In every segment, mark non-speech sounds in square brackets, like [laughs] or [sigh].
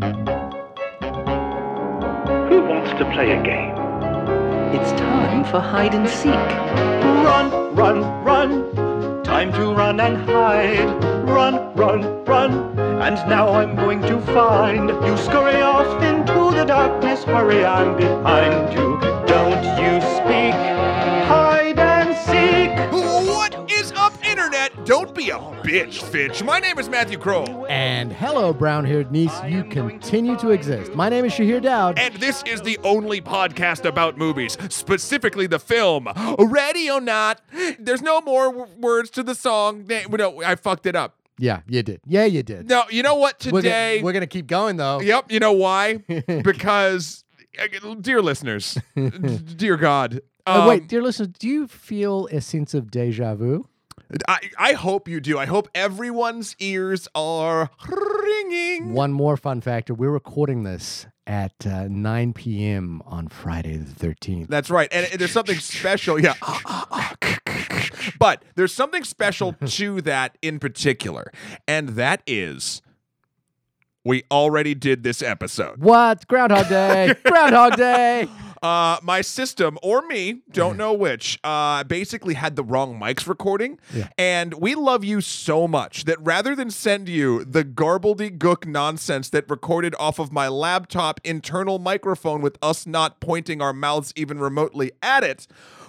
Who wants to play a game? It's time for hide and seek. Run, run, run. Time to run and hide. Run, run, run. And now I'm going to find you. Scurry off into the darkness. Hurry, I'm behind you. Don't you speak. Hide Don't be a bitch, Fitch. My name is Matthew Kroll, And hello, brown haired niece. You continue to exist. My name is Shahir Daud. and this is the only podcast about movies, specifically the film. Ready or not? There's no more w- words to the song. They- No, I fucked it up. Yeah, you did. Yeah, you did. No, you know what? We're Today, gonna, we're gonna keep going though. Yep, you know why? [laughs] because, uh, dear listeners, [laughs] d- dear God. Uh, um, wait, dear listeners, do you feel a sense of deja vu? I, I hope you do. I hope everyone's ears are ringing. One more fun factor: we're recording this at uh, 9 p.m. on Friday the 13th. That's right. And there's something special. Yeah. [laughs] but there's something special to that in particular. And that is we already did this episode. What? Groundhog Day! [laughs] Groundhog Day! Uh, my system or me, don't know which, uh, basically had the wrong mics recording. Yeah. And we love you so much that rather than send you the garbledy gook nonsense that recorded off of my laptop internal microphone with us not pointing our mouths even remotely at it,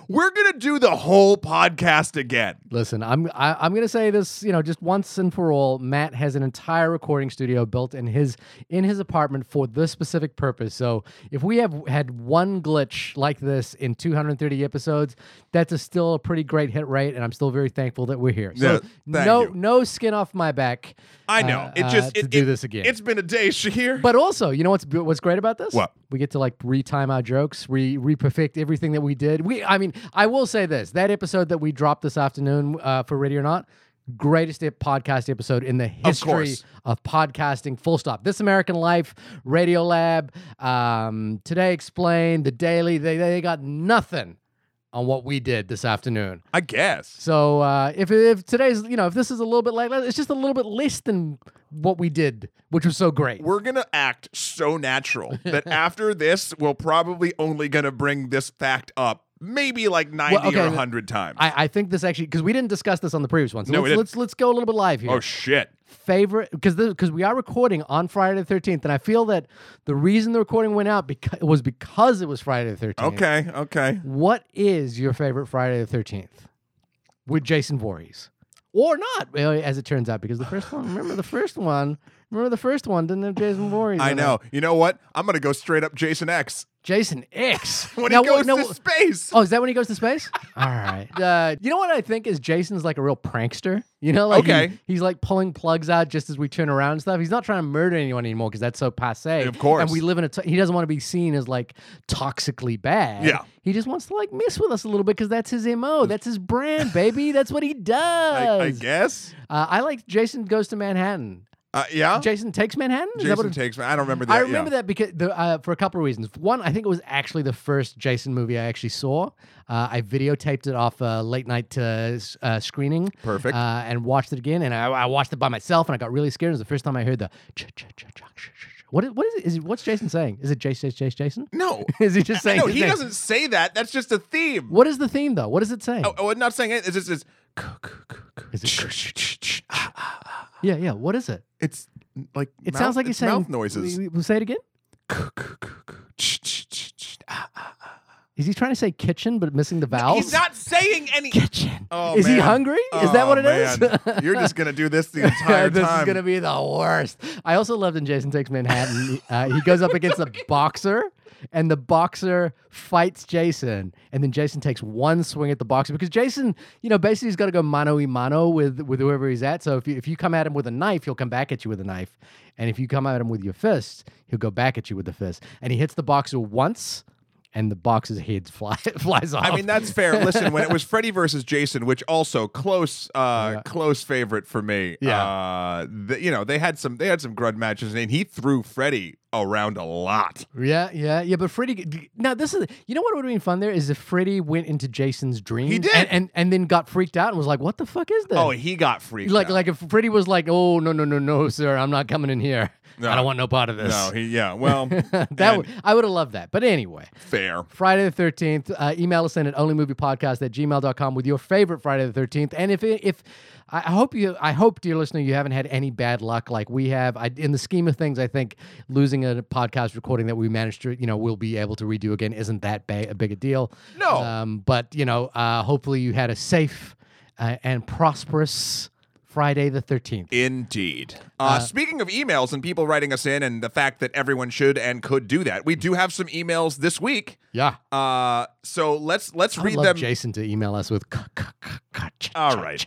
we're going to do the whole podcast again. Listen, I'm I, I'm gonna say this, you know, just once and for all. Matt has an entire recording studio built in his in his apartment for this specific purpose. So if we have had one glitch like this in 230 episodes, that's a still a pretty great hit rate, and I'm still very thankful that we're here. So Yeah, no you. no skin off my back. I know. uh, it just uh, it, to do it- this again. It's been a day, Shahir. But also, you know what's what's great about this? What? we get to like retime our jokes, re reperfect everything that we did. We, I mean, I will say this: that episode that we dropped this afternoon uh, for Ready or Not, greatest podcast episode in the history course. of, podcasting. Full stop. This American Life, Radio Lab, um, Today Explained, The Daily. They they got nothing on what we did this afternoon. I guess. So uh, if if today's you know if this is a little bit like it's just a little bit less than what we did, which was so great. We're gonna act so natural that [laughs] after this, we're probably only gonna bring this fact up maybe like ninety okay, or th- hundred times. I, I think this actually because we didn't discuss this on the previous one. So No, we let's, didn't. let's let's go a little bit live here. oh shit! Favorite because because we are recording on Friday the thirteenth, and I feel that the reason the recording went out because was because it was Friday the thirteenth. Okay, okay. What is your favorite Friday the thirteenth with Jason Voorhees? Or not, as it turns out, because the first one, remember the first one, remember the first one didn't have Jason Voorhees. I know. it. You know what? I'm gonna go straight up Jason X Jason X. [laughs] when Now, he goes now, to space. Oh, is that when he goes to space? [laughs] All right. [laughs] Uh, you know what I think is Jason's like a real prankster. You know, like he- he's like pulling plugs out just as we turn around and stuff. He's not trying to murder anyone anymore because that's so passe. Of course. And we live in a. T- he doesn't want to be seen as like toxically bad. Yeah. He just wants to like mess with us a little bit because that's his mo. That's his brand, baby. That's what he does. I, I guess. Uh, I like Jason goes to Manhattan. Uh, yeah. Jason takes Manhattan. Is that what Jason it- takes me. I don't remember that. I remember yeah. that because the, uh, for a couple of reasons. One, I think it was actually the first Jason movie I actually saw. Uh, I videotaped it off a late night uh, uh, screening. Perfect. Uh, and watched it again, and I, I watched it by myself, and I got really scared. It was the first time I heard the. Ch- ch- ch- ch- ch- ch- What is, what is it? Is it? What's Jason saying? Is it Jason? Jason? Jason? No. [laughs] Is he just saying? no, his he name? doesn't say that. That's just a theme. What is the theme though? What does it say? Oh, oh, I'm not saying it. It's just it's, Is it- yeah, yeah. What is it? it's like It mouth- sounds like he's it's saying mouth noises. we- Say it again. Is he trying to say kitchen but missing the vowels? He's not saying any. kitchen. Oh, is he hungry? Is that Oh, what it is? man. [laughs] You're just gonna do this the entire this [laughs] time. This is gonna be the worst. I also loved in Jason Takes Manhattan. uh, he goes up against a [laughs] boxer, and the boxer fights Jason, and then Jason takes one swing at the boxer because Jason, you know, basically he's got to go mano y mano with with whoever he's at. So if you, if you come at him with a knife, he'll come back at you with a knife, and if you come at him with your fist, he'll go back at you with the fist. And he hits the boxer once. And the boxer's head fly, [laughs] flies off. I mean, that's fair. Listen, when it was [laughs] Freddy versus Jason, which also close, uh, close favorite for me. Yeah. uh, th- you know they had some, they had some grud matches, and he threw Freddy around a lot. Yeah, yeah, yeah. But Freddy, now this is, you know what would have been fun there is if Freddy went into Jason's dream. He did. and, and and then got freaked out and was like, "What the fuck is this?" Oh, he got freaked. like out. like if Freddy was like, "Oh no no no no, sir, I'm not coming in here." No. I don't want no part of this. No, he, yeah. Well, [laughs] that would, I would have loved that. But anyway, fair. Friday the 13th, uh, email us in at onlymoviepodcast at gmail.com with your favorite Friday the 13th. And if, if I hope you, I hope, dear listener, you haven't had any bad luck like we have. I, in the scheme of things, I think losing a podcast recording that we managed to, you know, we'll be able to redo again isn't that ba- a big a deal. No. Um, but, you know, uh, hopefully you had a safe uh, and prosperous Friday the 13th. Indeed. Uh, speaking of emails and people writing us in, and the fact that everyone should and could do that, we do have some emails this week. Yeah. Uh, so let's let's I read love them. Jason to email us with. All right.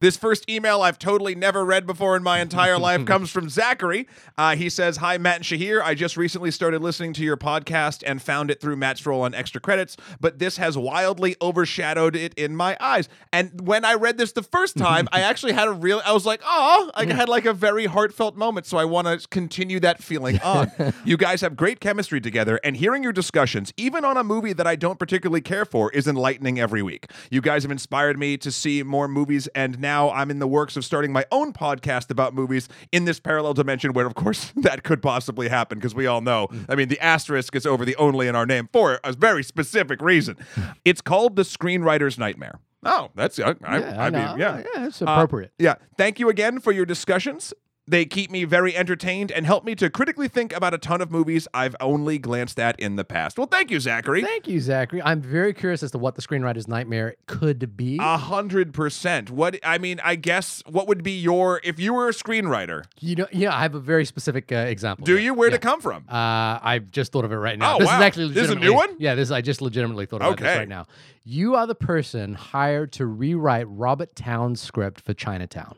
This first email I've totally never read before in my entire life [laughs] comes from Zachary. Uh, he says, Hi, Matt and Shahir. I just recently started listening to your podcast and found it through Matt's role on Extra Credits, but this has wildly overshadowed it in my eyes. And when I read this the first [laughs] time, I actually had a real, I was like, oh, I had like a very heartfelt moment. So I want to continue that feeling on. [laughs] you guys have great chemistry together, and hearing your discussions, even on a movie that I don't particularly care for, is enlightening every week. You guys have inspired me to see more movies, and now I'm in the works of starting my own podcast about movies in this parallel dimension where, of course, [laughs] that could possibly happen because we all know, I mean, the asterisk is over the only in our name for a very specific reason. [laughs] it's called The Screenwriter's Nightmare. Oh, that's, I, Yeah, I I mean, yeah. Yeah, it's Uh, appropriate. yeah. Thank you again for your discussions. They keep me very entertained and help me to critically think about a ton of movies I've only glanced at in the past. Well, thank you, Zachary. Thank you, Zachary. I'm very curious as to what the screenwriter's nightmare could be. A hundred percent. What I mean, I guess what would be your if you were a screenwriter? you know, yeah, I have a very specific uh, example. Do you? Where'd Yeah. it come from? Uh, I just thought of it right now. Oh, this wow. is actually This is a new one? Yeah, this I just legitimately thought about this right now. You are the person hired to rewrite Robert Towne's script for Chinatown,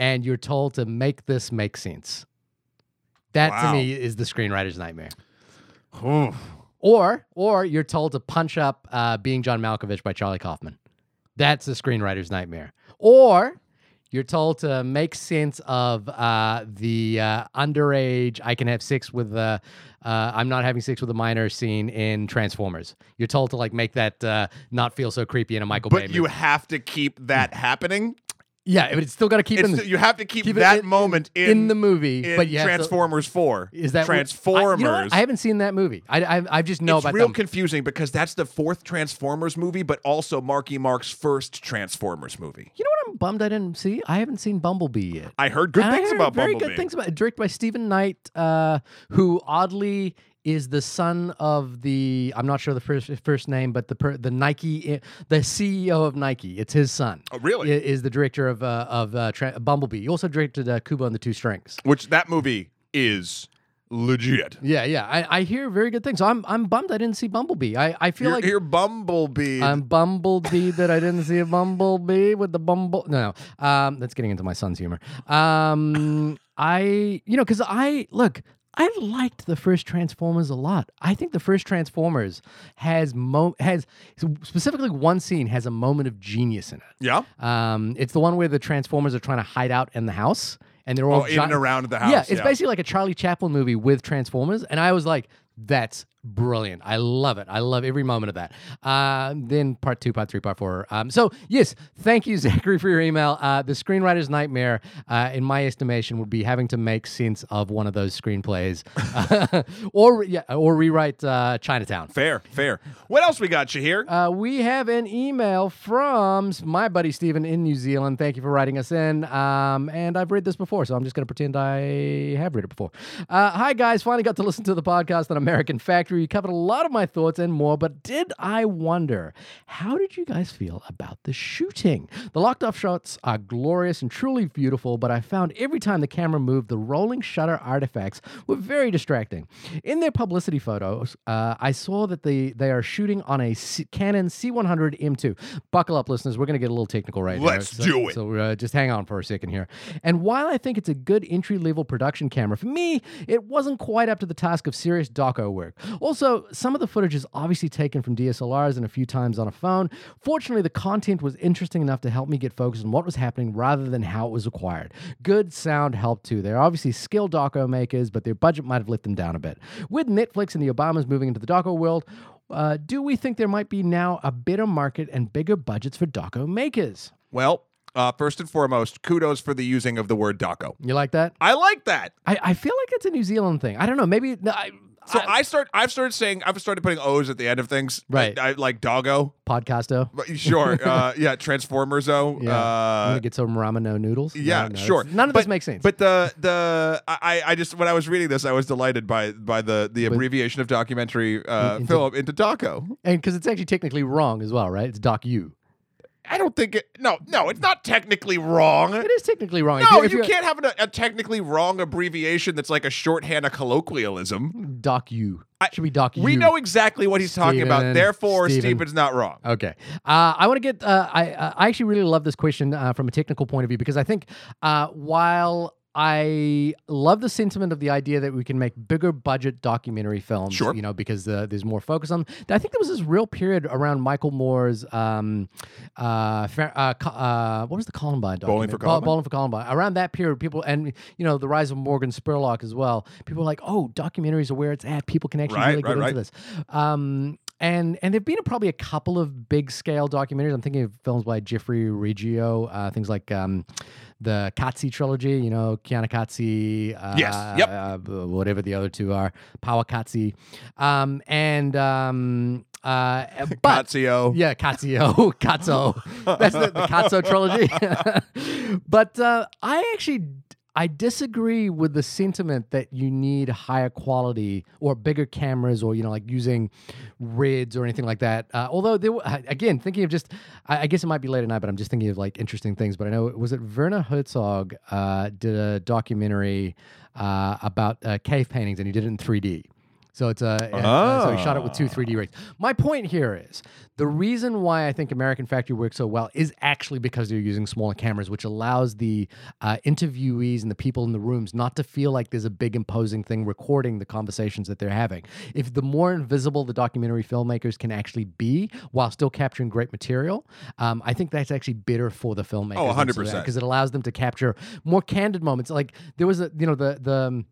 and you're told to make this make sense. That Wow. to me is the screenwriter's nightmare. Or, or you're told to punch up uh, "Being John Malkovich" by Charlie Kaufman. That's the screenwriter's nightmare. Or you're told to make sense of uh, the uh, underage "I can have sex with the uh, I'm not having sex with a minor" scene in Transformers. You're told to like make that uh, not feel so creepy in a Michael Bay But you have to keep that happening. Yeah, but it's still got to keep in It's, the, you have to keep, keep it that in- moment in, in the movie. in but you have to- Transformers Four. is that what- I- Transformers? you know what? I, haven't seen that movie. I I, I just know it's about real them. confusing because that's the fourth Transformers movie, but also Marky Mark's first Transformers movie. You know what I'm bummed I didn't see? I haven't seen Bumblebee yet. I heard good And I things heard about very Bumblebee. good things about it. Directed by Stephen Knight, uh, who oddly is the son of the I'm not sure the first first name, but the per, the Nike the CEO of Nike. It's his son. Oh, really? Is the director of uh, of uh, tra- Bumblebee. He also directed uh, Kubo and the Two Strings. Which that movie is legit. Yeah, yeah. I, I hear very good things. So I'm I'm bummed I didn't see Bumblebee. I, I feel You're, like you're Bumblebee. I'm bumblebee that I didn't see a bumblebee with the bumble. No, no. Um, that's getting into my son's humor. Um, I, you know, because I look, I liked the first Transformers a lot. I think the first Transformers has mo has specifically one scene has a moment of genius in it. yeah. Um, it's the one where the Transformers are trying to hide out in the house, and they're all Oh, in giant- and around the house. yeah, it's basically like a Charlie Chaplin movie with Transformers, and I was like, "That's brilliant! I love it. I love every moment of that." Uh, then part two, part three, part four. Um, so yes, thank you, [laughs] Zachary, for your email. Uh, the screenwriter's nightmare, uh, in my estimation, would be having to make sense of one of those screenplays, [laughs] or yeah, or rewrite uh, Chinatown. fair, fair. What else we got, Shahir? Uh, we have an email from my buddy Stephen in New Zealand. Thank you for writing us in. Um, and I've read this before, so I'm just going to pretend I have read it before. Uh, hi, guys. Finally got to listen to the podcast on American Factory. You covered a lot of my thoughts and more, but did I wonder, how did you guys feel about the shooting? The locked off shots are glorious and truly beautiful, but I found every time the camera moved, the rolling shutter artifacts were very distracting. In their publicity photos, uh, I saw that they, they are shooting on a C- Canon C100 M2. Buckle up, listeners. We're going to get a little technical right now. Let's So- do it. So uh, just hang on for a second here. And while I think it's a good entry level production camera, for me, it wasn't quite up to the task of serious doco work. Also, some of the footage is obviously taken from DSLRs and a few times on a phone. Fortunately, the content was interesting enough to help me get focused on what was happening rather than how it was acquired. Good sound helped too. They're obviously skilled doco makers, but their budget might have let them down a bit. With Netflix and the Obamas moving into the doco world, uh, do we think there might be now a better market and bigger budgets for doco makers? Well, Uh, first and foremost, kudos for the using of the word doco. You like that? I like that. I, I feel like it's a New Zealand thing. I don't know. Maybe I, So I- I, start. I've started saying. I've started putting O's at the end of things. Right. I, I like doggo. podcasto. But sure. [laughs] uh, yeah. Transformers. O. Yeah, I'm Uh, gonna get some ramen no noodles. Yeah, no, sure. None of but, this makes sense. But the the I I just when I was reading this, I was delighted by by the the But- abbreviation of documentary uh, Into- film into doco. and because it's actually technically wrong as well, right? It's doc you. I don't think it. No, no, it's not technically wrong. It is technically wrong. No, if you can't have an, a technically wrong abbreviation that's like a shorthand of colloquialism. doc you. I- Should be doc you. We know exactly what he's talking about. Therefore, Steven. Stephen's not wrong. Okay. Uh, I want to get. Uh, I uh, I actually really love this question uh, from a technical point of view because I think uh, while I love the sentiment of the idea that we can make bigger budget documentary films, Sure. you know, because uh, there's more focus on. I think there was this real period around Michael Moore's, um, uh, uh, uh, what was the Columbine Bowling for documentary? Columbine? Bowling for Columbine. Around that period, people and you know the rise of Morgan Spurlock as well. People were like, oh, documentaries are where it's at. People can actually Right, really right, get right. into this. Um, and and there've been probably a couple of big scale documentaries. I'm thinking of films by Jeffrey Reggio, uh, things like um, the Qatsi trilogy. You know, Kiana Katsi. Uh, Yes, yep. Uh, whatever the other two are, Powaqqatsi, um, and um, uh, [laughs] but Katsio. yeah, Katsuo, [laughs] Katso. That's the, the Katso trilogy. [laughs] but uh, I actually I disagree with the sentiment that you need higher quality or bigger cameras or you know like using rids or anything like that. Uh, although there, were- again, thinking of just, I, I guess it might be late at night, but I'm just thinking of like interesting things. But I know was it Werner Herzog uh, did a documentary uh, about uh, cave paintings and he did it in 3D. So it's a uh, so he shot it with two 3D rigs. My point here is the reason why I think American Factory works so well is actually because they're using smaller cameras, which allows the uh, interviewees and the people in the rooms not to feel like there's a big imposing thing recording the conversations that they're having. If the more invisible the documentary filmmakers can actually be while still capturing great material, um, I think that's actually better for the filmmakers. Oh, 100%. because it allows them to capture more candid moments. Like there was a you know the the um,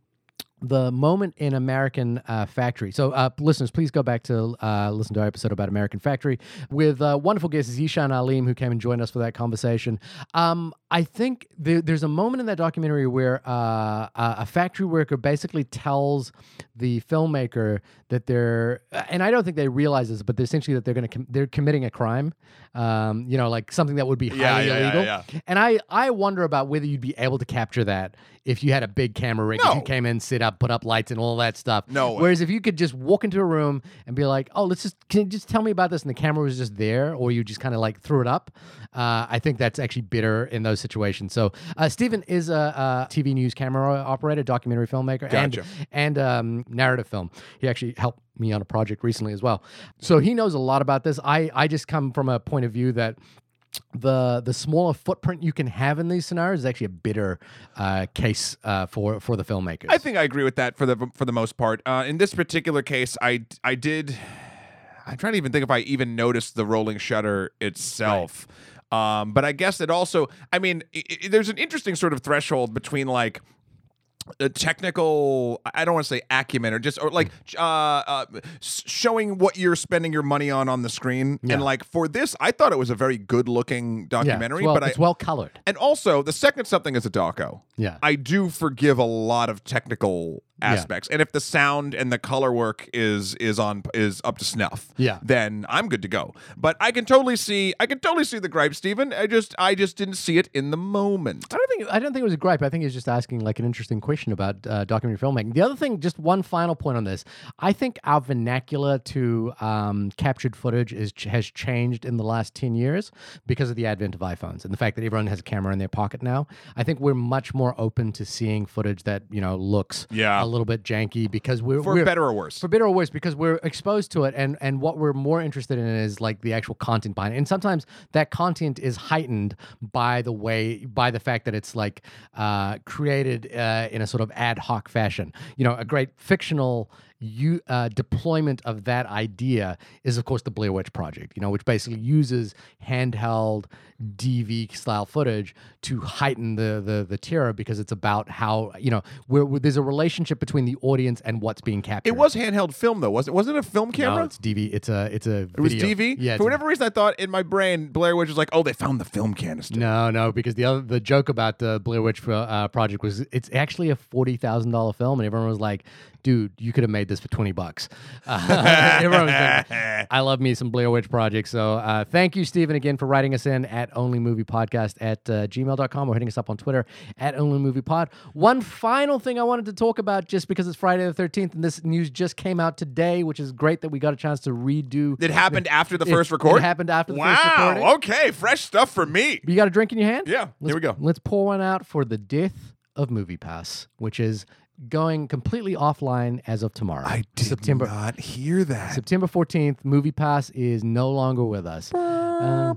the moment in American uh, Factory. So, uh, listeners, please go back to uh, listen to our episode about American Factory with uh, wonderful guest Zishan Alim, who came and joined us for that conversation. Um, I think there, there's a moment in that documentary where uh, a factory worker basically tells the filmmaker that they're, and I don't think they realize this, but they're essentially that they're going to com- they're committing a crime. Um, you know, like something that would be highly Yeah, yeah, illegal. yeah. And I, I wonder about whether you'd be able to capture that if you had a big camera rig, if you came in, sit up, put up lights and all that stuff. No way. Whereas if you could just walk into a room and be like, oh, let's just, can you just tell me about this? And the camera was just there, or you just kind of like threw it up. Uh, I think that's actually better in those situations. So uh, Stephen is a, a TV news camera operator, documentary filmmaker, Gotcha. and, and um, narrative film. He actually helped me on a project recently as well. So he knows a lot about this. I, I just come from a point of view that the the smaller footprint you can have in these scenarios is actually a better uh, case uh, for for the filmmakers. I think I agree with that for the for the most part. Uh, in this particular case, I I did. I'm trying to even think if I even noticed the rolling shutter itself. Um, but I guess it also. I mean, i i there's an interesting sort of threshold between like technical i don't want to say acumen or just or like uh, uh showing what you're spending your money on on the screen Yeah. and like for this i thought it was a very good looking yeah, documentary it's well, but i it's well colored. and also the second something is a doco Yeah. I do forgive a lot of technical Yeah. aspects, and if the sound and the color work is is on is up to snuff, Yeah. then I'm good to go. But I can totally see I can totally see the gripe, Stephen. I just I just didn't see it in the moment. I don't think I don't think it was a gripe. I think it's just asking like an interesting question about uh, documentary filmmaking. The other thing, just one final point on this, I think our vernacular to um, captured footage is has changed in the last ten years because of the advent of iPhones and the fact that everyone has a camera in their pocket now. I think we're much more open to seeing footage that you know looks Yeah. A little bit janky because we're For we're, better or worse. for better or worse because we're exposed to it and and what we're more interested in is like the actual content behind it and sometimes that content is heightened by the way by the fact that it's like uh, created uh, in a sort of ad hoc fashion you know a great fictional you uh, deployment of that idea is, of course, the Blair Witch Project. You know, which basically uses handheld DV style footage to heighten the the the terror because it's about how you know where, where there's a relationship between the audience and what's being captured. It was handheld film though, wasn't it? Wasn't it a film camera? No, it's DV. It's a it's a. it was DV. Yeah. For whatever reason, I thought in my brain Blair Witch was like, oh, they found the film canister. No, no, because the other the joke about the Blair Witch uh, Project was it's actually a forty thousand dollar film, and everyone was like, "Dude, you could have made this for twenty bucks." [laughs] Uh, like, I love me some Blair Witch Project. So uh, thank you, Stephen, again for writing us in at onlymoviepodcast at uh, gmail.com or hitting us up on Twitter at onlymoviepod. One final thing I wanted to talk about just because it's Friday the 13th and this news just came out today, which is great that we got a chance to redo. It happened after the It- first it happened after the wow. first recording. Okay, fresh stuff for me. You got a drink in your hand? Yeah, Let's, here we go. Let's pour one out for the death of Movie Pass, which is going completely offline as of tomorrow. I September not hear that. September 14th, Movie Pass is no longer with us. Uh,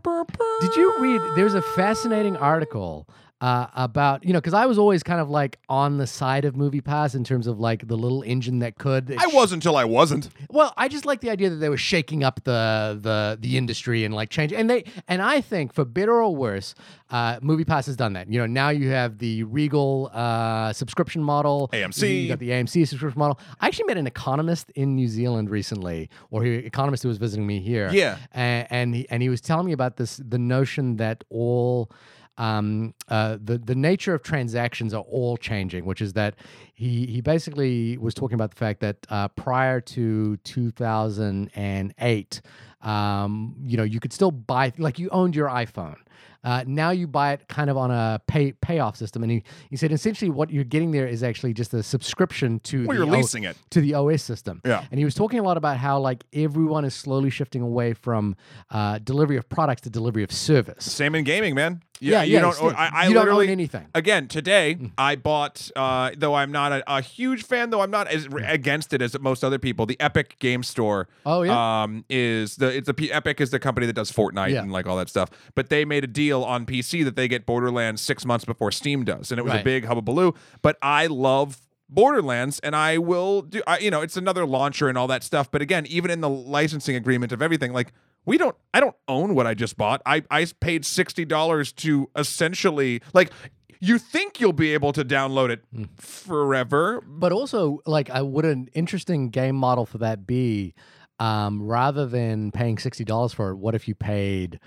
did you read? There's a fascinating article uh, about you know because I was always kind of like on the side of Movie Pass in terms of like the little engine that could. I was until I wasn't. Well, I just like the idea that they were shaking up the the the industry and like changing. And they and I think for better or worse, uh, MoviePass has done that. You know, now you have the Regal uh, subscription model, AMC. You got the AMC subscription model. I actually met an economist in New Zealand recently, or he, economist who was visiting me here. Yeah. and and he, and he was telling me about this the notion that all um, uh, the the nature of transactions are all changing, which is that he he basically was talking about the fact that uh, prior to 2008, um, you know, you could still buy like you owned your iPhone. Uh, now you buy it kind of on a pay payoff system, and he, he said essentially what you're getting there is actually just a subscription to Well, the you're O- leasing it. to the OS system. Yeah. And he was talking a lot about how like everyone is slowly shifting away from uh, delivery of products to delivery of service. Same in gaming, man. You, Yeah, you yeah, don't. I, I you don't own anything. Again, today I bought. Uh, though I'm not a, a huge fan, though I'm not as against it as most other people. The Epic Game Store. Oh, yeah? Um, is the it's a Epic is the company that does Fortnite Yeah. and like all that stuff. But they made a deal on PC that they get Borderlands six months before Steam does, and it was a Right. big hubbubaloo. But I love. Borderlands, and I will do. I, you know, it's another launcher and all that stuff. But again, even in the licensing agreement of everything, like we don't. I don't own what I just bought. I I paid sixty dollars to essentially like. You think you'll be able to download it forever? But also, like, I would an interesting game model for that be, um, rather than paying sixty dollars for it, what if you paid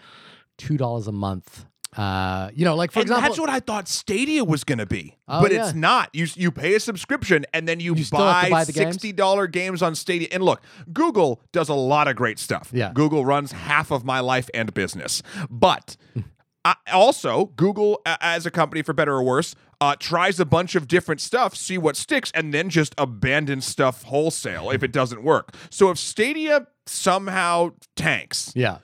two dollars a month? Uh, you know, like for and example, that's what I thought Stadia was going to be, Oh, but yeah. it's not. You you pay a subscription and then you, You buy, buy the sixty dollar games on Stadia. And look, Google does a lot of great stuff. Yeah. Google runs half of my life and business, but. I, also, Google, as a company, for better or worse, uh, tries a bunch of different stuff, see what sticks, and then just abandon stuff wholesale if it doesn't work. So if Stadia somehow tanks, yeah,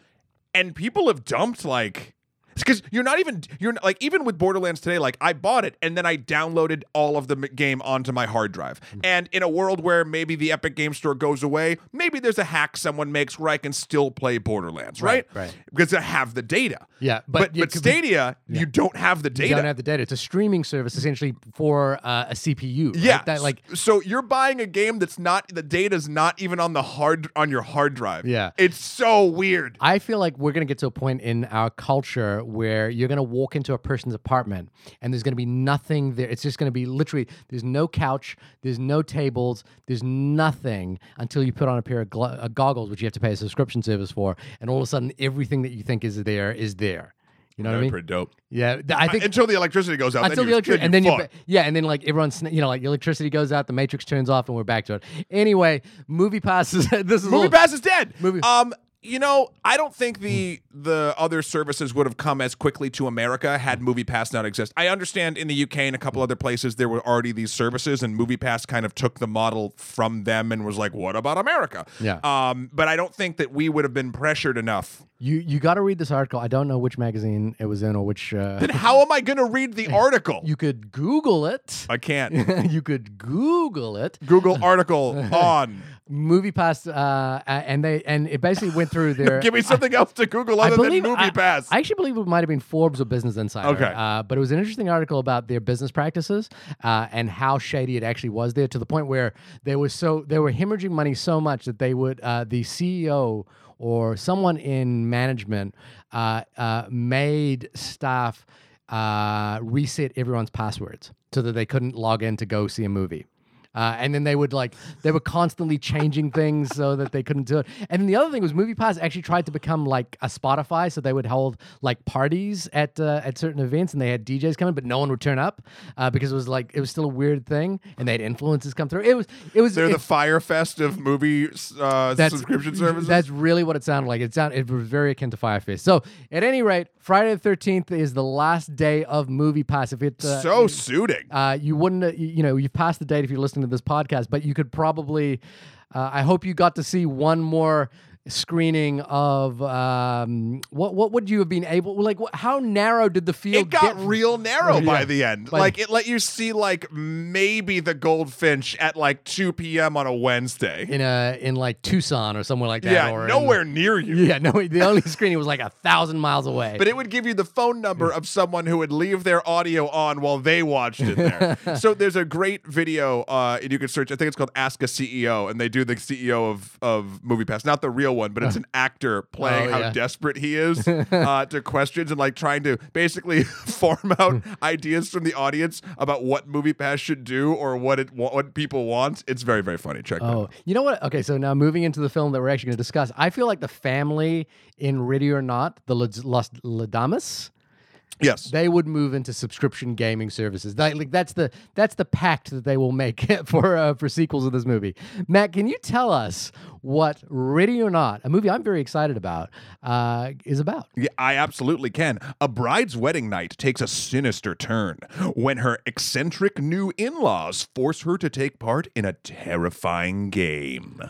and people have dumped like because you're not even you're not, like even with Borderlands today like I bought it and then I downloaded all of the game onto my hard drive Hmm. and in a world where maybe the Epic Game Store goes away maybe there's a hack someone makes where I can still play Borderlands right Right, right. because I have the data yeah. but But but, you could be- Stadia you don't have the you data don't have the data. It's a streaming service essentially for uh, a CPU. right? yeah, that like so you're buying a game that's not the data's not even on the hard on your hard drive. Yeah. it's so weird. I feel like we're going to get to a point in our culture where you're going to walk into a person's apartment and there's going to be nothing there. It's just going to be literally there's no couch, there's no tables, there's nothing until you put on a pair of glo- uh, goggles, which you have to pay a subscription service for, and all of a sudden everything that you think is there is there. You know what I mean? pretty dope. Yeah, th- I think until the electricity goes out. until the electricity, and then you, yeah, and then like everyone's, you know, like the electricity goes out, the matrix turns off, and we're back to it. Anyway, movie passes. [laughs] this is Movie little- Pass is dead. Movie- Um, you know, I don't think the the other services would have come as quickly to America had Movie Pass not exist. I understand in the UK and a couple other places there were already these services, and Movie Pass kind of took the model from them and was like, "What about America?" Yeah. Um, but I don't think that we would have been pressured enough. You you got to read this article. I don't know which magazine it was in or which. Uh, Then how am I going to read the [laughs] article? you could Google it. I can't. [laughs] you could Google it. Google article [laughs] on Movie Pass, uh, and they and it basically went through [laughs] their. Give me something else to Google I other believe than Movie I, Pass. I actually believe it might have been Forbes or Business Insider. Okay. uh, but it was an interesting article about their business practices uh, and how shady it actually was there, to the point where they were so they were hemorrhaging money so much that they would uh, the CEO or someone in management uh, uh, made staff uh, reset everyone's passwords so that they couldn't log in to go see a movie. Uh, and then they would like they were constantly changing things so that they couldn't do it. And then the other thing was MoviePass actually tried to become like a Spotify, so they would hold like parties at uh, at certain events, and they had DJs coming, but no one would turn up uh, because it was like it was still a weird thing, and they had influences come through. It was it was They're the it- Fyre Fest of movie uh, subscription services. that's really what it sounded like. It sounded it was very akin to Fyre Fest. So at any rate, Friday the thirteenth is the last day of Movie Pass. If it's uh, so suiting. uh, you wouldn't, you, you know, you've passed the date if you're listening to this podcast, but you could probably, uh, I hope you got to see one more screening of um, what what would you have been able like wh- how narrow did the field it got get? real narrow Yeah. by the end. By- like it let you see like maybe the goldfinch at like 2 p.m. on a Wednesday. in a in like Tucson or somewhere like that yeah, or in- nowhere near you. yeah no [laughs] the only screening was like a thousand miles away But it would give you the phone number of someone who would leave their audio on while they watched it there. [laughs] so there's a great video, uh, and you can search. I think it's called Ask a CEO, and they do the CEO of of MoviePass, not the real one, but it's an actor [laughs] playing Oh, how desperate he is [laughs] uh, to questions and like trying to basically [laughs] farm out ideas from the audience about what MoviePass should do or what it what people want. It's very very funny. Check that Oh, out. you know what? Okay, so now moving into the film that we're actually going to discuss, I feel like the family in Ready or Not, the Le Domases, Yes. they would move into subscription gaming services. That, like that's the that's the pact that they will make [laughs] for uh, for sequels of this movie. Matt, can you tell us what Ready or Not, a movie I'm very excited about, uh, is about? Yeah, I absolutely can. A bride's wedding night takes a sinister turn when her eccentric new in laws force her to take part in a terrifying game.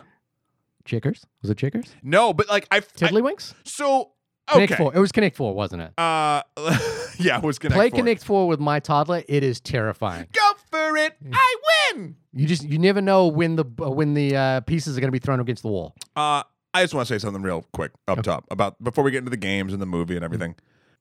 Chickers? Was it Chickers? No, but like I. Tiddlywinks? so, Connect. Four. It was Connect Four, wasn't it? Uh, [laughs] yeah, it was Connect Play Four. Connect Four with my toddler. It is terrifying. Go for it. I win. You just you never know when the when the uh, pieces are going to be thrown against the wall. Uh, I just want to say something real quick up top about before we get into the games and the movie and everything.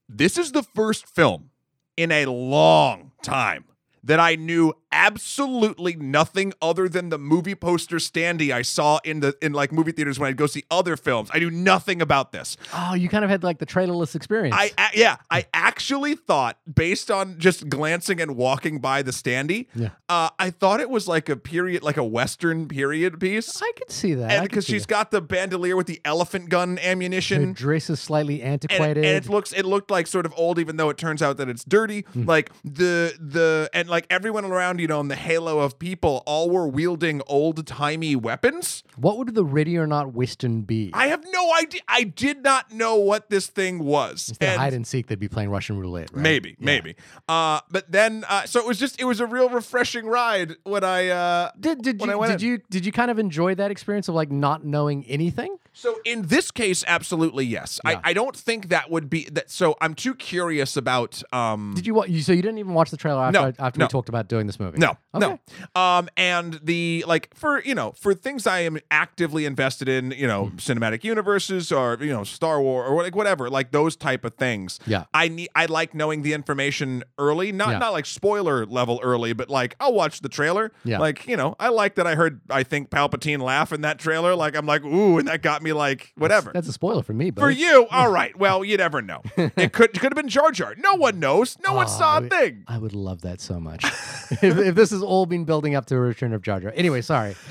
This is the first film in a long time that I knew absolutely nothing other than the movie poster standee I saw in the in like movie theaters when I'd go see other films. I knew nothing about this. Oh, you kind of had like the trailerless experience. I a- yeah, I actually thought based on just glancing and walking by the standee, Yeah. uh, I thought it was like a period, like a western period piece. I could see that And because she's that. got the bandolier with the elephant gun her ammunition, dress is slightly and, antiquated. and it looks it looked like sort of old, even though it turns out that it's dirty. Hmm. Like the the and like everyone around, you know, in the halo of people, all were wielding old timey weapons. what would the Ready or Not Whiston be? I have no idea. I did not know what this thing was. Instead of And- hide and seek, they'd be playing Russian roulette. Right? Maybe, Yeah. maybe. Uh, but then, uh, so it was just, it was a real refreshing ride when I, uh, Did, did you went did in. you did you kind of enjoy that experience of like not knowing anything? So in this case, absolutely yes. Yeah. I, I don't think that would be that. So I'm too curious about. Um, Did you watch? You, so you didn't even watch the trailer after No, after no. we talked about doing this movie? No, Okay. no. Um, and the like for you know for things I am actively invested in, you know, cinematic universes or you know Star Wars or like whatever, like those type of things. Yeah. I need. I like knowing the information early, not Yeah. not like spoiler level early, but like I'll watch the trailer. Yeah. Like you know, I like that I heard I think Palpatine laugh in that trailer. Like I'm like ooh, and that got me like whatever. That's a spoiler for me, but For you, all right. Well, you never know. It could could have been Jar Jar. No one knows. No one saw a Oh, thing. I would love that so much. [laughs] if, this has all been building up to a return of Jar Jar. Anyway, sorry. [laughs]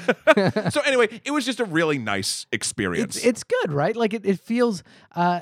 So anyway, it was just a really nice experience. It's, it's good, right? Like it, it feels. Uh,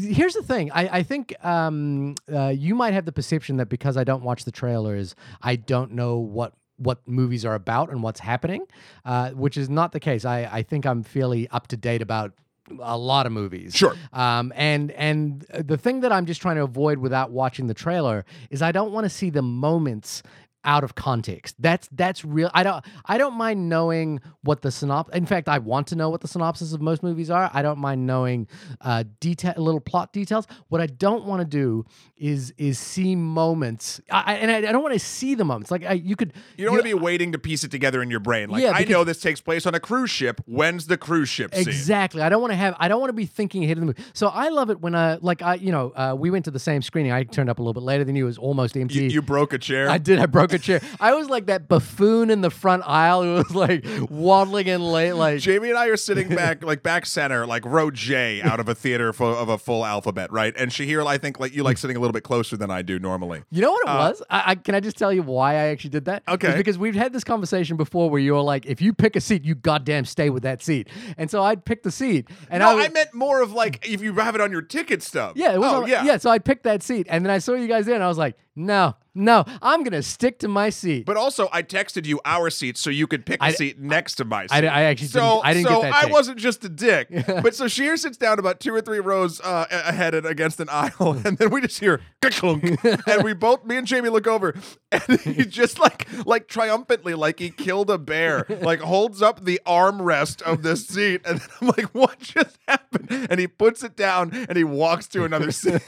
here's the thing. I, I think um, uh, you might have the perception that because I don't watch the trailers, I don't know what what movies are about and what's happening, uh, which is not the case. I, I think I'm fairly up to date about a lot of movies. Sure. Um, and and the thing that I'm just trying to avoid without watching the trailer is I don't want to see the moments out of context. That's that's real. I don't I don't mind knowing what the synopsis. In fact, I want to know what the synopsis of most movies are. I don't mind knowing uh, detail, little plot details. What I don't want to do is is see moments, I, and I, I don't want to see the moments. Like I, you could You don't want to be waiting to piece it together in your brain. Like, Yeah, I know this takes place on a cruise ship. When's the cruise ship scene? Exactly. I don't want to have. I don't want to be thinking ahead of the movie. So I love it when I like. I you know uh, we went to the same screening. I turned up a little bit later than you. It was almost empty. You, you broke a chair. I did. I broke a chair. I was like that buffoon in the front aisle who was like waddling in late. Like Jamie and I are sitting back, like back center, like row J out of a theater full of a full alphabet, right? And Shahir, I think, like you like sitting a little bit closer than I do normally. You know what it was? I, I can I just tell you why I actually did that? Uh, Okay. It's because we've had this conversation before where you're like, if you pick a seat, you goddamn stay with that seat. And so I'd pick the seat, and no, I, was, I meant more of like if you have it on your ticket stub. yeah, it was oh, on- yeah. yeah. So I picked that seat, and then I saw you guys there, and I was like, no, no, I'm gonna stick to my seat. But also, I texted you our seats so you could pick a I- seat next to my seat. I I actually so, didn't- I didn't so I take. wasn't just a dick. [laughs] but so Shahir sits down about two or three rows uh, ahead and against an aisle, [laughs] and then we just hear clunk, and we both, me and Jamie, look over, [laughs] and he just like, like triumphantly, like he killed a bear, like holds up the armrest of this seat, and then I'm like, what just happened? And he puts it down, and he walks to another seat.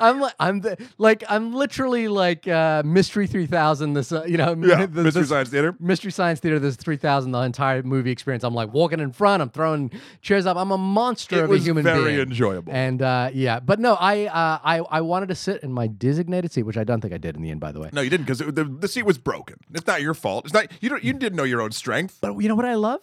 I'm like, I'm the, like, I'm literally like uh, Mystery 3000. This, uh, you know, yeah, [laughs] the- Mystery this- Science Theater. Mystery Science Theater, this 3000, the entire movie experience. I'm like walking in front, I'm throwing chairs up. I'm a monster It of was a human very being. enjoyable. And uh, yeah, but no, I, uh, I I wanted to sit in my designated seat, which I don't think I did in the end, by the way. No, you didn't because the, the seat was broken. It's not your fault. It's not you. Don't you didn't know your own strength. But you know what I love?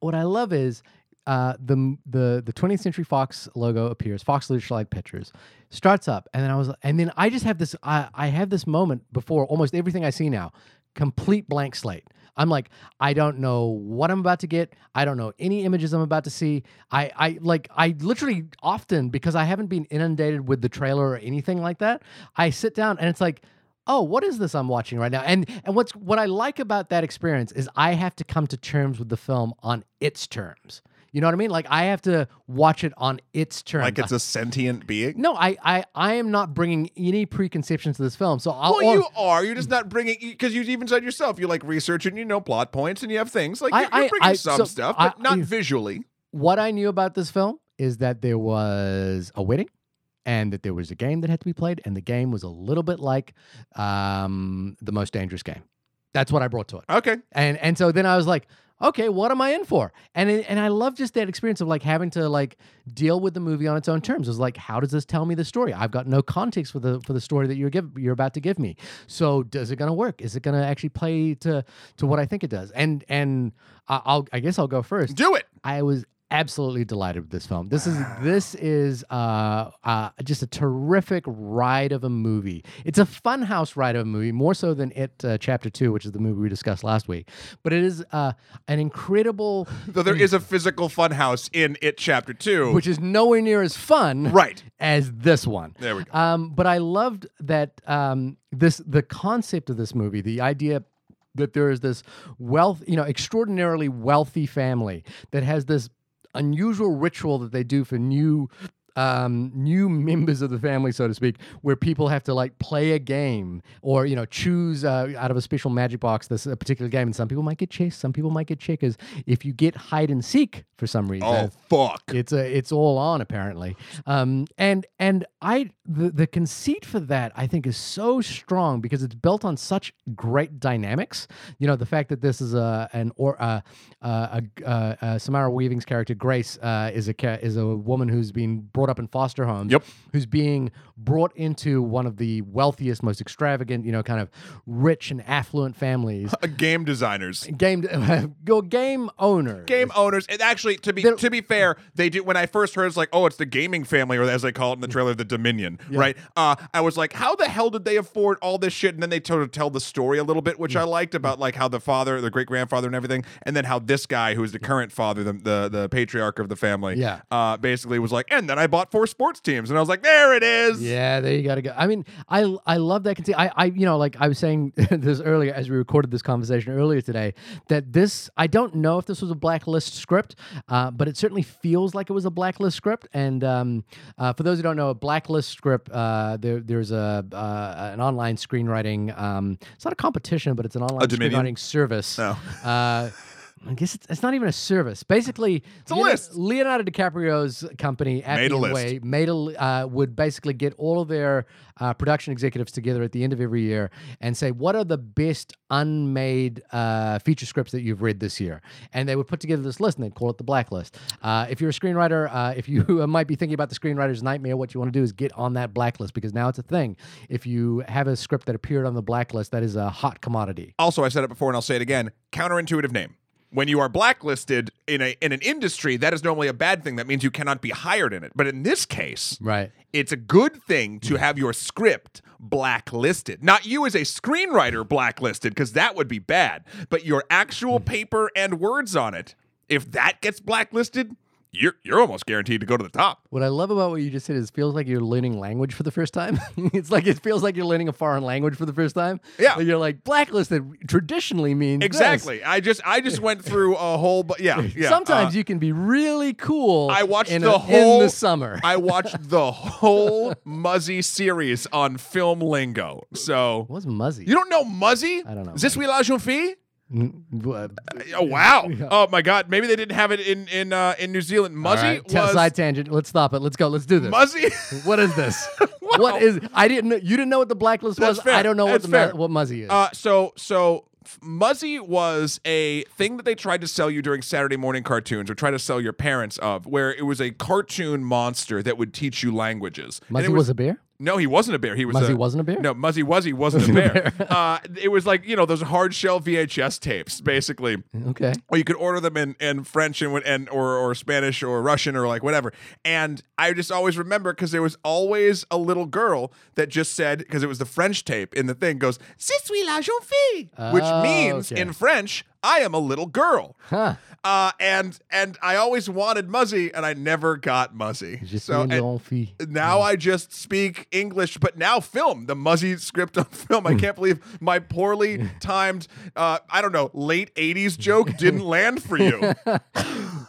What I love is uh, the the the 20th Century Fox logo appears. Fox Searchlight Pictures starts up, and then I was, and then I just have this. I I have this moment before almost everything I see now, complete blank slate. I'm like, I don't know what I'm about to get. I don't know any images I'm about to see. I, I like, I literally often because I haven't been inundated with the trailer or anything like that. I sit down and it's like, oh, what is this I'm watching right now? And and what's what I like about that experience is I have to come to terms with the film on its terms. You know what I mean? Like I have to watch it on its terms. Like it's a sentient being. no, I, I I am not bringing any preconceptions to this film. So I'll, Well, you are. You're just not bringing because you even said yourself. You like research and you know plot points and you have things like you're, you're bringing I- some so stuff, I- but not I- visually. what I knew about this film is that there was a wedding and that there was a game that had to be played, and the game was a little bit like um, the most dangerous game. That's what I brought to it. Okay. And and so then I was like, okay, what am I in for? And it, and I love just that experience of like having to like deal with the movie on its own terms. It was like, how does this tell me the story? I've got no context for the for the story that you're give you're about to give me. So does it gonna work? Is it gonna actually play to to what I think it does? And and I'll I guess I'll go first. Do it. I was absolutely delighted with this film. This is this is uh, uh, just a terrific ride of a movie. It's a funhouse ride of a movie, more so than It uh, Chapter Two, which is the movie we discussed last week. But it is uh, an incredible, [laughs] Though there is a physical funhouse in it, chapter two. which is nowhere near as fun, right. as this one. There we go. Um, but I loved that um, this the concept of this movie, the idea that there is this wealth, you know, extraordinarily wealthy family that has this unusual ritual that they do for new um, new members of the family, so to speak, where people have to like play a game or you know choose uh, out of a special magic box this a particular game, and some people might get chess, some people might get checkers. If you get hide and seek for some reason, Oh fuck. it's a it's all on apparently um and and i the the conceit for that i think is so strong because it's built on such great dynamics you know the fact that this is a an or uh, uh, a, uh, uh, samara weaving's character grace uh, is a is a woman who's been brought up in foster homes Yep. who's being brought into one of the wealthiest most extravagant you know kind of rich and affluent families [laughs] game designers. game [laughs] go game owners Game owners, and actually, to be They're- to be fair, they do. When I first heard, it's like, oh, it's the gaming family, or as they call it in the trailer, the Dominion, right? Uh, I was like, how the hell did they afford all this shit? And then they sort of tell the story a little bit, which I liked about like how the father, the great grandfather, and everything, and then how this guy, who is the current father, the the, the patriarch of the family, Yeah. uh, basically was like, and then I bought four sports teams, and I was like, there it is. Yeah, there you got to go. I mean, I I love that. conce- I I you know like I was saying [laughs] this earlier as we recorded this conversation earlier today that this I don't know if this was a blacklist script, uh, but it certainly feels like it was a blacklist script. And um, uh, for those who don't know, a blacklist script there there there's a uh, an online screenwriting. Um, it's not a competition, but it's an online screenwriting service. No. I guess it's, it's not even a service. Basically, it's a list. Leonardo DiCaprio's company at Made a list. Way made a uh, would basically get all of their uh, production executives together at the end of every year and say what are the best unmade uh, feature scripts that you've read this year, and they would put together this list and they'd call it the blacklist. Uh, if you're a screenwriter, uh, if you [laughs] might be thinking about the screenwriter's nightmare, what you want to do is get on that blacklist because now it's a thing. If you have a script that appeared on the blacklist, that is a hot commodity. Also, I said it before and I'll say it again counterintuitive name. When you are blacklisted in a in an industry, that is normally a bad thing. That means you cannot be hired in it. But in this case, Right. it's a good thing to have your script blacklisted. Not you as a screenwriter blacklisted, because that would be bad, but your actual mm. paper and words on it. If that gets blacklisted, you're you're almost guaranteed to go to the top. What I love about what you just said is it feels like you're learning language for the first time. [laughs] it's like it feels like you're learning a foreign language for the first time. Yeah. Like, you're like blacklisted traditionally means this. Exactly. I just I just went through a whole bu- yeah, [laughs] yeah. Sometimes uh, you can be really cool. I watched in the a- whole in the summer. [laughs] I watched the whole Muzzy series on Film Lingo. So What's Muzzy? you don't know Muzzy? I don't know Je suis la jeune fille? Oh wow! [laughs] Oh my God! Maybe they didn't have it in in uh, in New Zealand. Muzzy right, was side tangent. Let's stop it. Let's go. Let's do this. Muzzy. [laughs] what is this? [laughs] What is? I didn't. know You didn't know what the blacklist That's was. fair. I don't know what the fair. what Muzzy is. Uh, so so Muzzy was a thing that they tried to sell you during Saturday morning cartoons, or try to sell your parents of, where it was a cartoon monster that would teach you languages. Muzzy it was, a bear. No, he wasn't a bear. He was Muzzy a, wasn't a bear? No, Muzzy Wuzzy wasn't a bear. [laughs] [laughs] uh, it was like you know those hard shell VHS tapes, basically. Okay. Or you could order them in, in French and, and or or Spanish or Russian or like whatever. And I just always remember because there was always a little girl that just said because it was the French tape in the thing goes "Je suis la jeune fille," which Oh, means okay. in French I am a little girl. Huh. Uh, and and I always wanted Muzzy, and I never got Muzzy. So now I just speak English, but now film the Muzzy script on film. I can't believe my poorly [laughs] timed, uh, I don't know, late '80s joke didn't land for you. [laughs]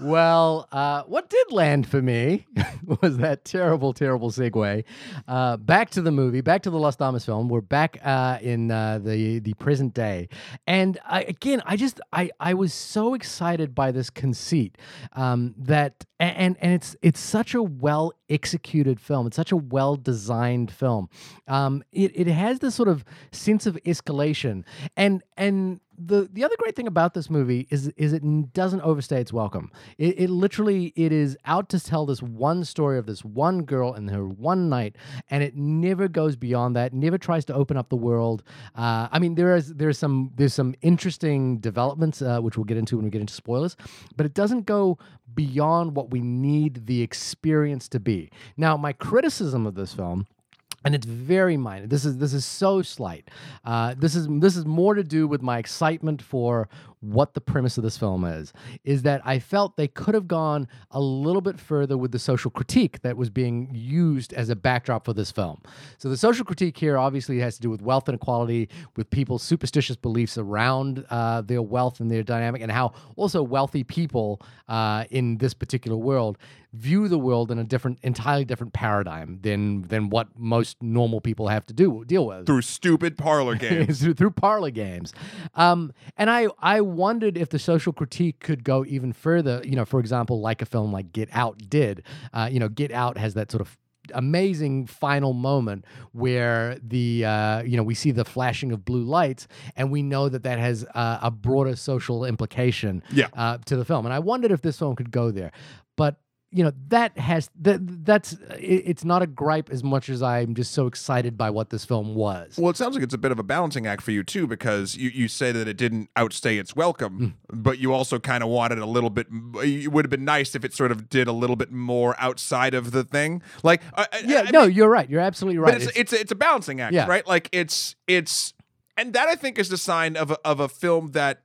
Well, uh, what did land for me [laughs] was that terrible, terrible segue. Uh, back to the movie, back to the Los Damas film. We're back uh, in uh, the the present day, and I, again, I just I I was so excited by this conceit um, that and and it's it's such a well executed film. It's such a well designed film. Um, it it has this sort of sense of escalation, and and the the other great thing about this movie is is it doesn't overstay its welcome. It, it literally it is out to tell this one story of this one girl and her one night, and it never goes beyond that. Never tries to open up the world. Uh, I mean, there is there's some there's some interesting developments uh, which we'll get into when we get into spoilers, but it doesn't go beyond what we need the experience to be. Now, my criticism of this film and it's very minor. This is this is so slight. Uh, this is this is more to do with my excitement for what the premise of this film is. Is that I felt they could have gone a little bit further with the social critique that was being used as a backdrop for this film. So the social critique here obviously has to do with wealth inequality, with people's superstitious beliefs around uh, their wealth and their dynamic, and how also wealthy people uh, in this particular world view the world in a different, entirely different paradigm than than what most normal people have to do deal with Through stupid parlor [laughs] games. through, through parlor games. Um, and I I wondered if the social critique could go even further. You know, for example, like a film like Get Out did. Uh, you know, Get Out has that sort of amazing final moment where the uh, you know we see the flashing of blue lights and we know that that has uh, a broader social implication Yeah. uh, to the film and i wondered if this film could go there but you know that has that that's it's not a gripe as much as i'm just so excited by what this film was Well, it sounds like it's a bit of a balancing act for you too, because you, you say that it didn't outstay its welcome, Hmm. but you also kind of wanted a little bit. It would have been nice if it sort of did a little bit more outside of the thing. Like, I- I- Yeah, I no, mean- you're right. You're absolutely right. but it's it's a, it's a balancing act, Yeah. right? Like it's it's and that I think is the sign of a, of a film that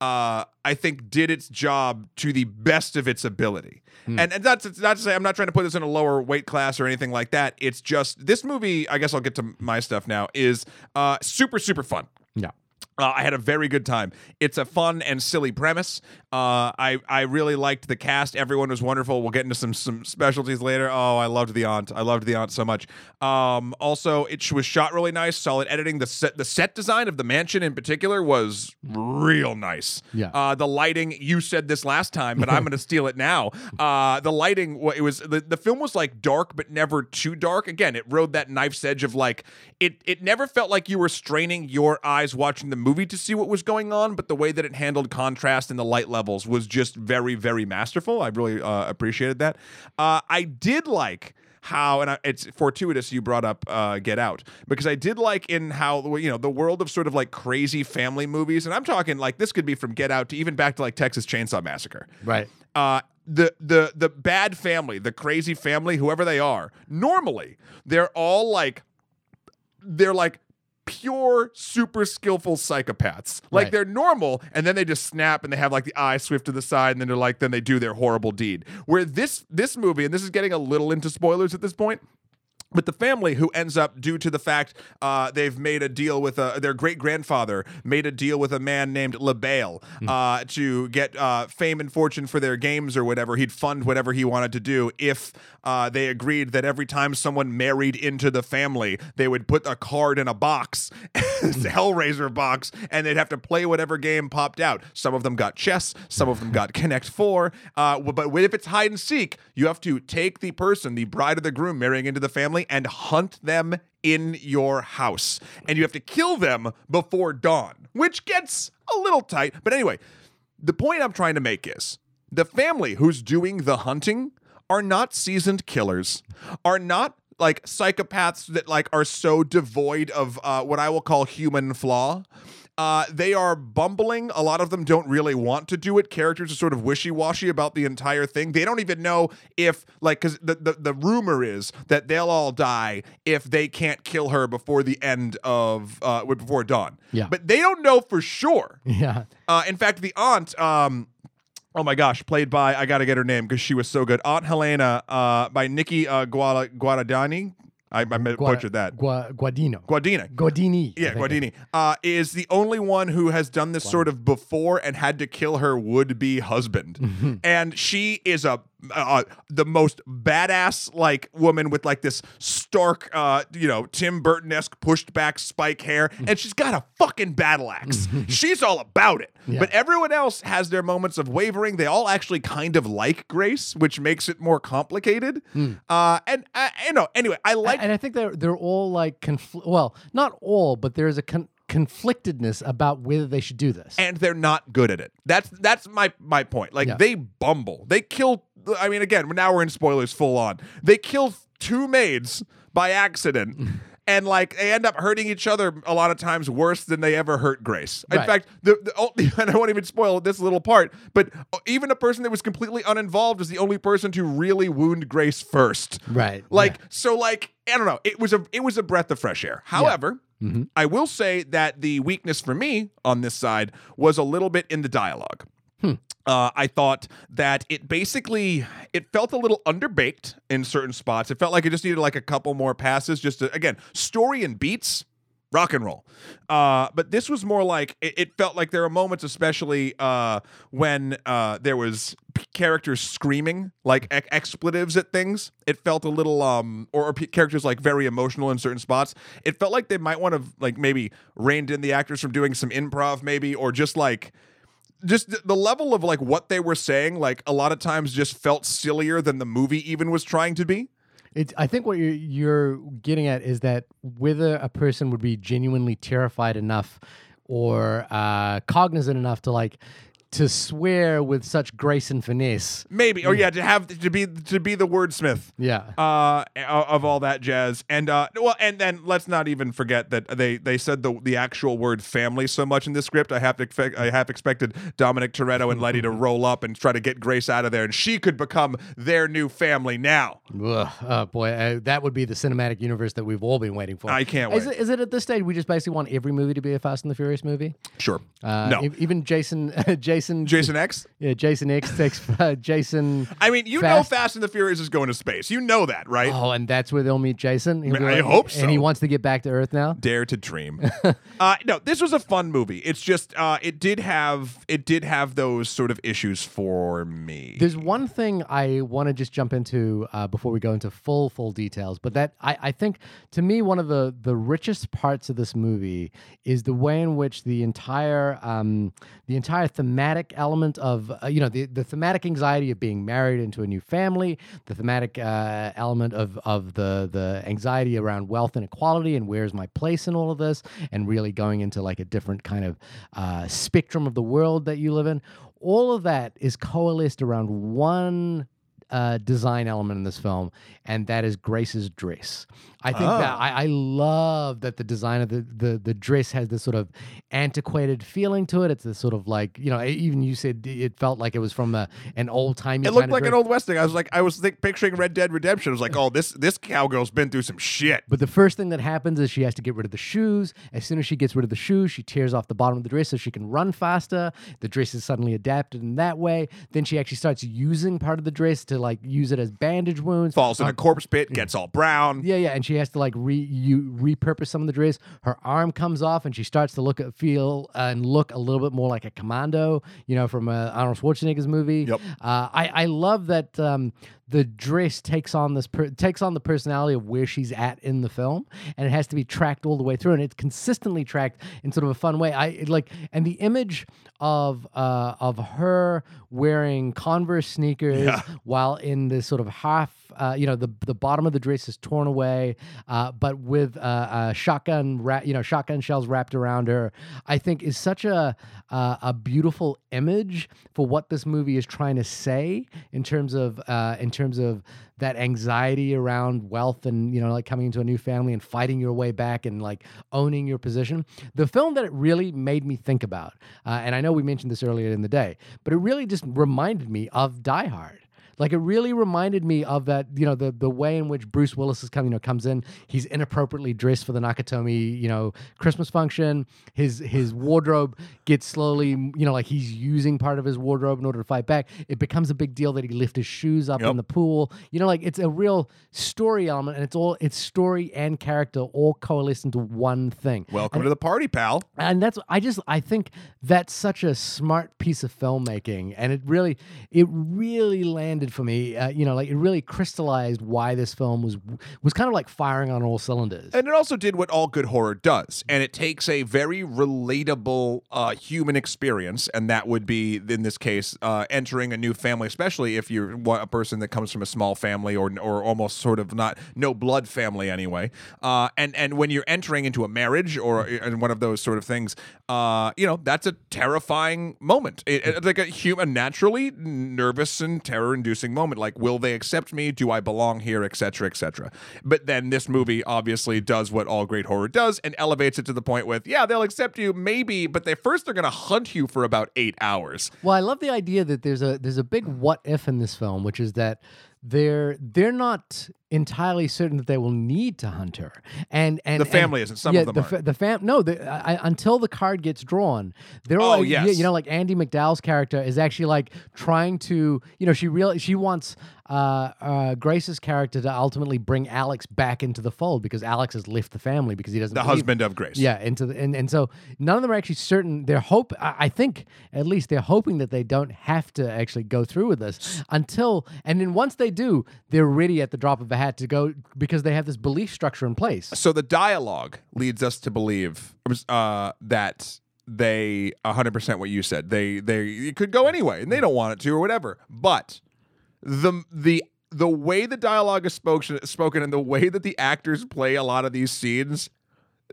uh, I think did its job to the best of its ability. And, and that's it's not to say I'm not trying to put this in a lower weight class or anything like that. It's just this movie. I guess I'll get to my stuff now. Is uh, super super fun. Yeah. Uh, I had a very good time. It's a fun and silly premise. Uh, I I really liked the cast. Everyone was wonderful. We'll get into some some specialties later. Oh, I loved the aunt. I loved the aunt so much. Um, also, it was shot really nice. Solid editing. The set the set design of the mansion in particular was real nice. Yeah. Uh, the lighting. You said this last time, but I'm going [laughs] to steal it now. Uh, the lighting. It was the, the film was like dark, but never too dark. Again, it rode that knife's edge of like it. It never felt like you were straining your eyes watching the movie to see what was going on, but the way that it handled contrast and the light levels was just very, very masterful. I really uh, appreciated that. Uh, I did like how and I, it's fortuitous you brought up uh, Get Out because I did like in how you know the world of sort of like crazy family movies, and I'm talking like this could be from Get Out to even back to like Texas Chainsaw Massacre Right. uh, the the the bad family, the crazy family, whoever they are, normally they're all like they're like pure super skillful psychopaths. Like Right. they're normal and then they just snap and they have like the eye swift to the side and then they're like then they do their horrible deed. Where this this movie and this is getting a little into spoilers at this point but the family who ends up due to the fact uh, they've made a deal with a, their great grandfather made a deal with a man named LaBelle uh, to get uh, fame and fortune for their games or whatever. He'd fund whatever he wanted to do if uh, they agreed that every time someone married into the family, they would put a card in a box, a [laughs] Hellraiser box, and they'd have to play whatever game popped out. Some of them got chess, some of them got Connect Four. Uh, but if it's hide and seek, you have to take the person, the bride or the groom marrying into the family, and hunt them in your house. And you have to kill them before dawn, which gets a little tight. But anyway, the point I'm trying to make is the family who's doing the hunting are not seasoned killers, are not like psychopaths that like are so devoid of uh, what I will call human flaw. Uh, they are bumbling. A lot of them don't really want to do it. Characters are sort of wishy washy about the entire thing. They don't even know if, like, because the, the, the rumor is that they'll all die if they can't kill her before the end of, uh, before dawn. Yeah. But they don't know for sure. Yeah. Uh, in fact, the aunt, um, oh my gosh, played by I gotta get her name because she was so good. Aunt Helena, uh, by Nicky uh, Guada-. I, I butchered that. Gua- Guadino. Guadina. Guadini. Yeah, think. Guardini uh, is the only one who has done this sort of before and had to kill her would-be husband, and she is a uh, the most badass like woman with like this stark, uh, you know, Tim Burton esque pushed back spike hair, and she's got a fucking battle axe. [laughs] she's all about it. Yeah. But everyone else has their moments of wavering. They all actually kind of like Grace, which makes it more complicated. Uh, and uh, you know, anyway, I like. and I think they're they're all like confl- well, not all, but there's a con- conflictedness about whether they should do this. and they're not good at it. That's that's my my point. Like Yeah. they bumble. They kill. I mean, again, now we're in spoilers full on. They kill two maids by accident. [laughs] And like they end up hurting each other a lot of times worse than they ever hurt Grace. In Right. fact, the, the [laughs] and I won't even spoil this little part, but uh, even a person that was completely uninvolved is the only person to really wound Grace first. right. Like so, like I don't know. It was a it was a breath of fresh air. However, mm-hmm. I will say that the weakness for me on this side was a little bit in the dialogue. Hmm. Uh, I thought that it basically it felt a little underbaked in certain spots. It felt like it just needed like a couple more passes. Just to, again, story and beats, rock and roll. Uh, but this was more like it, it felt like there were moments, especially uh, when uh, there was p- characters screaming like ex- expletives at things. It felt a little um, or, or p- characters like very emotional in certain spots. It felt like they might want to like maybe reined in the actors from doing some improv, maybe, or just like just the level of like what they were saying like a lot of times just felt sillier than the movie even was trying to be. It's, I think what you're, you're getting at is that whether a person would be genuinely terrified enough or uh, cognizant enough to like to swear with such grace and finesse. Maybe, or yeah, to have to be to be the wordsmith. Yeah. uh of all that jazz and uh well and then let's not even forget that they they said the the actual word family so much in this script i have to i have expected dominic toretto and letty to roll up and try to get grace out of there and she could become their new family now Ugh, oh boy, uh, that would be the cinematic universe that we've all been waiting for. I can't Is it, is it at this stage we just basically want every movie to be a Fast and the Furious movie? sure Uh, no e- even Jason, [laughs] Jason, jason Jason x yeah, Jason X takes [laughs] uh, Jason. i mean you know Fast- fast and the furious is going to space you know that right Oh, and that's where they'll meet Jason. He'll be I hope so. And he wants to get back to Earth now. dare to dream [laughs] uh no this was a fun movie it's just uh it did have it did have those sort of issues for me There's one thing I want to just jump into uh, before we go into full full details, but that I, I think to me one of the the richest parts of this movie is the way in which the entire um, the entire thematic element of uh, you know the, the thematic anxiety of being married into a new family, the thematic uh, element of of the the anxiety around wealth inequality and where's my place in all of this, and really going into like a different kind of uh, spectrum of the world that you live in all of that is coalesced around one uh, design element in this film, and that is Grace's dress. I think that Oh. I, I love that the design of the, the the dress has this sort of antiquated feeling to it. It's this sort of like you know, even you said it felt like it was from a, an old timey. It looked like an old west thing. I was like, I was think, picturing Red Dead Redemption. I was like, oh, this this cowgirl's been through some shit. But the first thing that happens is she has to get rid of the shoes. As soon as she gets rid of the shoes, she tears off the bottom of the dress so she can run faster. The dress is suddenly adapted in that way. Then she actually starts using part of the dress to like use it as bandage wounds. Falls in uh, a corpse pit, gets all brown. Yeah, yeah, and she has to like re you repurpose some of the dress. Her arm comes off, and she starts to look at feel and look a little bit more like a commando, you know, from uh, Arnold Schwarzenegger's movie. Yep. Uh, I I love that um, the dress takes on this per- takes on the personality of where she's at in the film, and it has to be tracked all the way through, and it's consistently tracked in sort of a fun way. I it, like, and the image of uh, of her wearing Converse sneakers Yeah. while in this sort of half, uh, you know, the the bottom of the dress is torn away, uh, but with uh, a shotgun, ra- you know, shotgun shells wrapped around her. I think is such a uh, a beautiful image for what this movie is trying to say in terms of uh, in terms of that anxiety around wealth and you know like coming into a new family and fighting your way back and like owning your position the film that it really made me think about uh, and i know we mentioned this earlier in the day but it really just reminded me of die hard like it really reminded me of that, you know, the the way in which Bruce Willis is coming, you know, comes in. He's inappropriately dressed for the Nakatomi, you know, Christmas function. His his wardrobe gets slowly, you know, like he's using part of his wardrobe in order to fight back. It becomes a big deal that he lift his shoes up Yep. in the pool. You know, like it's a real story element, and it's all it's story and character all coalesce into one thing. Welcome to the party, pal. And that's I just I think that's such a smart piece of filmmaking, and it really it really landed for me. Uh, you know, like it really crystallized why this film was was kind of like firing on all cylinders. And it also did what all good horror does, and it takes a very relatable uh, human experience, and that would be, in this case, uh, entering a new family, especially if you're a person that comes from a small family or or almost sort of not no blood family anyway. Uh, and and when you're entering into a marriage or in one of those sort of things, uh, you know that's a terrifying moment. It, it's like a human, naturally nervous and moment. Like, will they accept me? Do I belong here? Etc. Etc. But then this movie obviously does what all great horror does and elevates it to the point with, yeah, they'll accept you maybe, but they first they're gonna hunt you for about eight hours. Well, I love the idea that there's a there's a big what if in this film, which is that they're they're not entirely certain that they will need to hunt her, and and The and- family isn't. Some yeah, of them the, fa- the fam no the, I, until the card gets drawn, they're Oh, like yes. you, you know like Andie MacDowell's character is actually like trying to you know she really she wants uh, uh, Grace's character to ultimately bring Alex back into the fold because Alex has left the family because he doesn't the husband of Grace. yeah, into the and, and so none of them are actually certain. They're hope. I, I think at least they're hoping that they don't have to actually go through with this until and then once they do, they're ready at the drop of a hat to go because they have this belief structure in place. So the dialogue leads us to believe uh, that they 100% what you said. They they it could go anyway and they don't want it to or whatever. But the the the way the dialogue is spoken spoken and the way that the actors play a lot of these scenes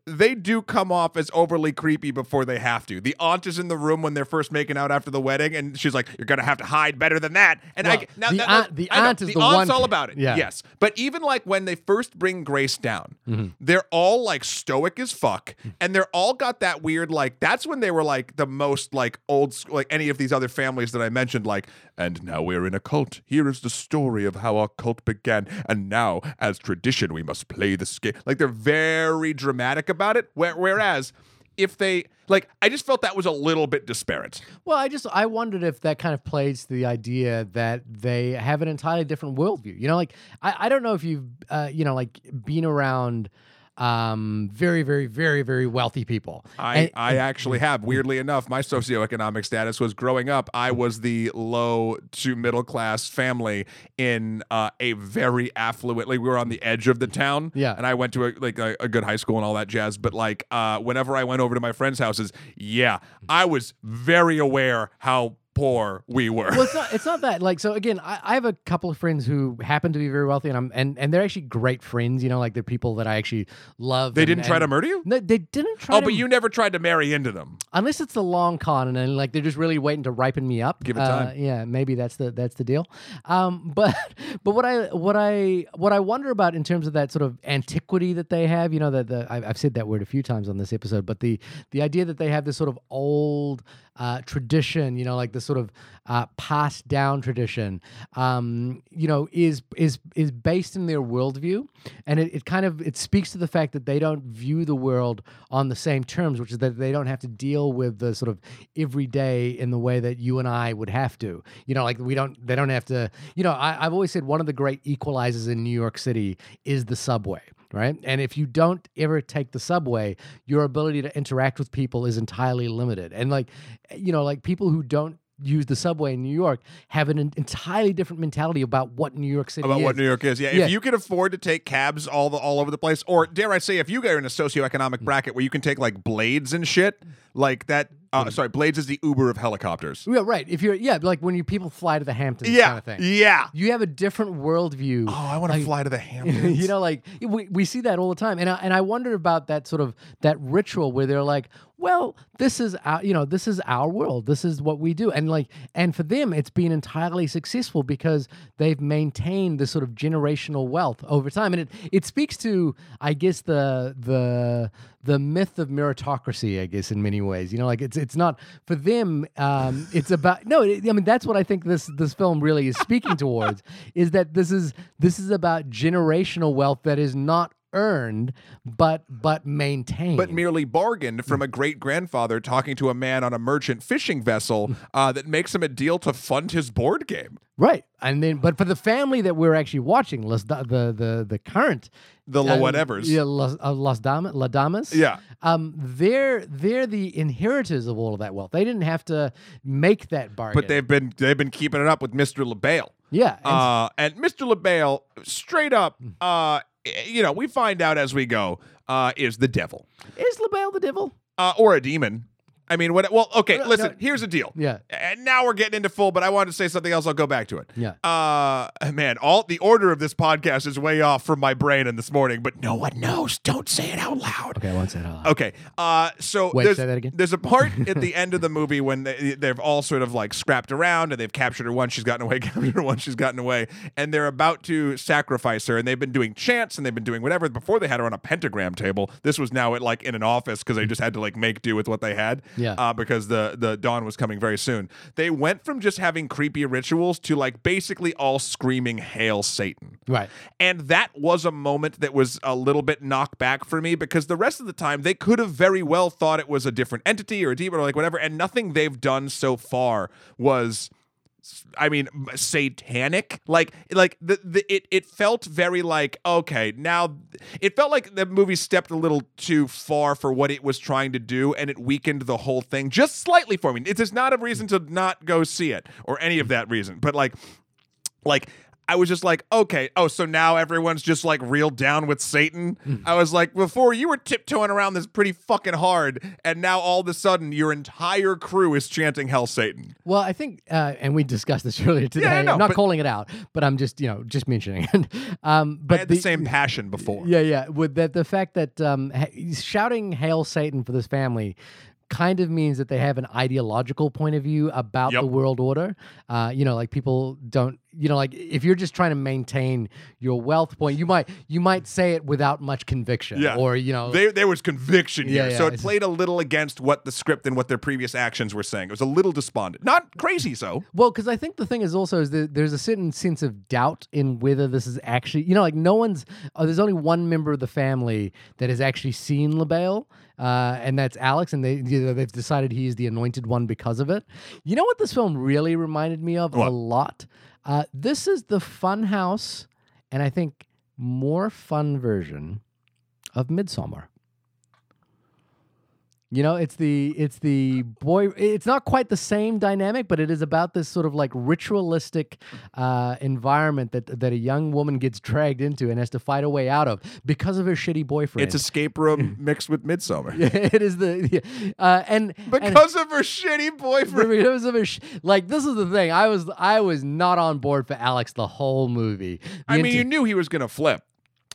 they do come off as overly creepy before they have to. The aunt is in the room when they're first making out after the wedding, and she's like, "You're gonna have to hide better than that." And Well, I now the that- aunt- the aunt is the the aunt's one- all about it. Yeah. Yes, but even like when they first bring Grace down, Mm-hmm. they're all like stoic as fuck, and they're all got that weird like. That's when they were like the most like old school, like any of these other families that I mentioned. Like, and now we're in a cult. Here is the story of how our cult began, and now as tradition we must play the game. Like they're very dramatic about it. Whereas if they like, I just felt that was a little bit disparate. Well, I just I wondered if that kind of plays to the idea that they have an entirely different worldview. You know, like I, I don't know if you've uh, you know like been around um very very very very wealthy people. I, And- I actually have. Weirdly enough, my socioeconomic status was growing up. I was the low to middle class family in uh, a very affluent. Like we were on the edge of the town. Yeah. and I went to a, like a, a good high school and all that jazz. But like uh, whenever I went over to my friends' houses, yeah, I was very aware how poor we were. well, it's not. It's not that. Like, so again, I, I have a couple of friends who happen to be very wealthy, and I'm and and they're actually great friends. You know, like they're people that I actually love. they and- didn't try to murder you. No, they didn't try. Oh, to, but you never tried to marry into them. unless it's the long con and then like they're just really waiting to ripen me up. Give it Uh, time. yeah, maybe that's the that's the deal. Um, [laughs] but but what I what I what I wonder about in terms of that sort of antiquity that they have, you know, that the I've, I've said that word a few times on this episode, but the the idea that they have this sort of old uh, tradition, you know, like the sort of uh, passed down tradition, um, you know, is is is based in their worldview, and it, it kind of it speaks to the fact that they don't view the world on the same terms, which is that they don't have to deal with the sort of everyday in the way that you and I would have to. You know, like we don't they don't have to. You know, I, I've always said one of the great equalizers in New York City is the subway right? And if you don't ever take the subway, your ability to interact with people is entirely limited. And like, you know, like people who don't use the subway in New York have an entirely different mentality about what New York City about is. what New York is. Yeah, Yeah. if you can afford to take cabs all the all over the place, or dare I say, if you are in a socioeconomic mm. bracket where you can take like blades and shit, like that. Uh, sorry, blades is the Uber of helicopters. Yeah, right. If you're yeah, like when you people fly to the Hamptons Yeah, kind of thing. yeah. You have a different worldview. Oh, I want to Like- fly to the [laughs] Hamptons. you know, like we, we see that all the time, and I, and I wonder about that sort of that ritual where they're like, well, this is our, you know, this is our world, this is what we do, and like, and for them, it's been entirely successful because they've maintained this sort of generational wealth over time, and it it speaks to, I guess, the the the myth of meritocracy, I guess, in many ways. You know, like it's it's not for them. Um, it's about no. It, I mean, that's what I think this this film really is speaking [laughs] towards is that this is this is about generational wealth that is not earned but but maintained. but merely bargained from a great grandfather talking to a man on a merchant fishing vessel uh, that makes him a deal to fund his board game. right, and then but for the family that we're actually watching, Las, the the the current The um, whatevers. yeah, Las, uh, Las Damas, La Damas, Yeah. um, they're they're the inheritors of all of that wealth. They didn't have to make that bargain, But they've been they've been keeping it up with Mr. LaBelle. yeah, and Uh, and Mr. LaBelle, straight up, uh, you know, we find out as we go, uh, is the devil is LaBelle the devil? uh, or a demon. I mean, what? Well, okay. Listen, here's the deal. Yeah. And now we're getting into full, but I wanted to say something else. I'll go back to it. Yeah. Uh, man, all the order of this podcast is way off from my brain in this morning, but no one knows. Don't say it out loud. Okay, I won't say that. out loud. Okay. Uh, so Wait, there's, say that again? there's a part at the [laughs] end of the movie when they, they've all sort of like scrapped around and they've captured her once she's gotten away, [laughs] captured her once she's gotten away, and they're about to sacrifice her. And they've been doing chants and they've been doing whatever. Before they had her on a pentagram table. This was now at like in an office because they just had to like make do with what they had. Yeah. Uh, because the the dawn was coming very soon. They went from just having creepy rituals to like basically all screaming "Hail Satan." Right. And that was a moment that was a little bit knocked back for me because the rest of the time they could have very well thought it was a different entity or a demon or like whatever. And nothing they've done so far was. I mean, satanic. Like, like the, the it it felt very like okay. Now, it felt like the movie stepped a little too far for what it was trying to do, and it weakened the whole thing just slightly for me. It is not a reason to not go see it or any of that reason, but like, like I was just like, okay, oh, so now everyone's just like real down with Satan. I was like, before you were tiptoeing around this pretty fucking hard, and now all of a sudden your entire crew is chanting Hell Satan. Well, I think, uh, and we discussed this [laughs] earlier today. I know, I'm not but- calling it out, but I'm just, you know, just mentioning it. [laughs] um, but I had the, same passion before. Yeah, yeah. With that, the fact that um, shouting "Hail Satan" for this family kind of means that they have an ideological point of view about Yep. the world order. Uh, you know, like people don't. You know, like if you're just trying to maintain your wealth point, you might you might say it without much conviction. Yeah. Or you know, There, there was conviction Yeah, here, yeah, so it played a little against what the script and what their previous actions were saying. It was a little despondent, not crazy. So Well, because I think the thing is also is that there's a certain sense of doubt in whether this is actually, you know, like no one's. Oh, there's only one member of the family that has actually seen LaBelle, uh, and that's Alex, and they you know, they've decided he is the anointed one because of it. You know what this film really reminded me of What? a lot. Uh, this is the fun house, and I think more fun version of Midsommar. You know, it's the it's the boy. It's not quite the same dynamic, but it is about this sort of like ritualistic uh, environment that that a young woman gets dragged into and has to fight a way out of because of her shitty boyfriend. it's escape room [laughs] mixed with Midsommar. [laughs] it is the uh, and and- Because of her shitty boyfriend. because of her sh- like this is the thing. I was I was not on board for Alex the whole movie. The I mean, enti- you knew he was gonna flip.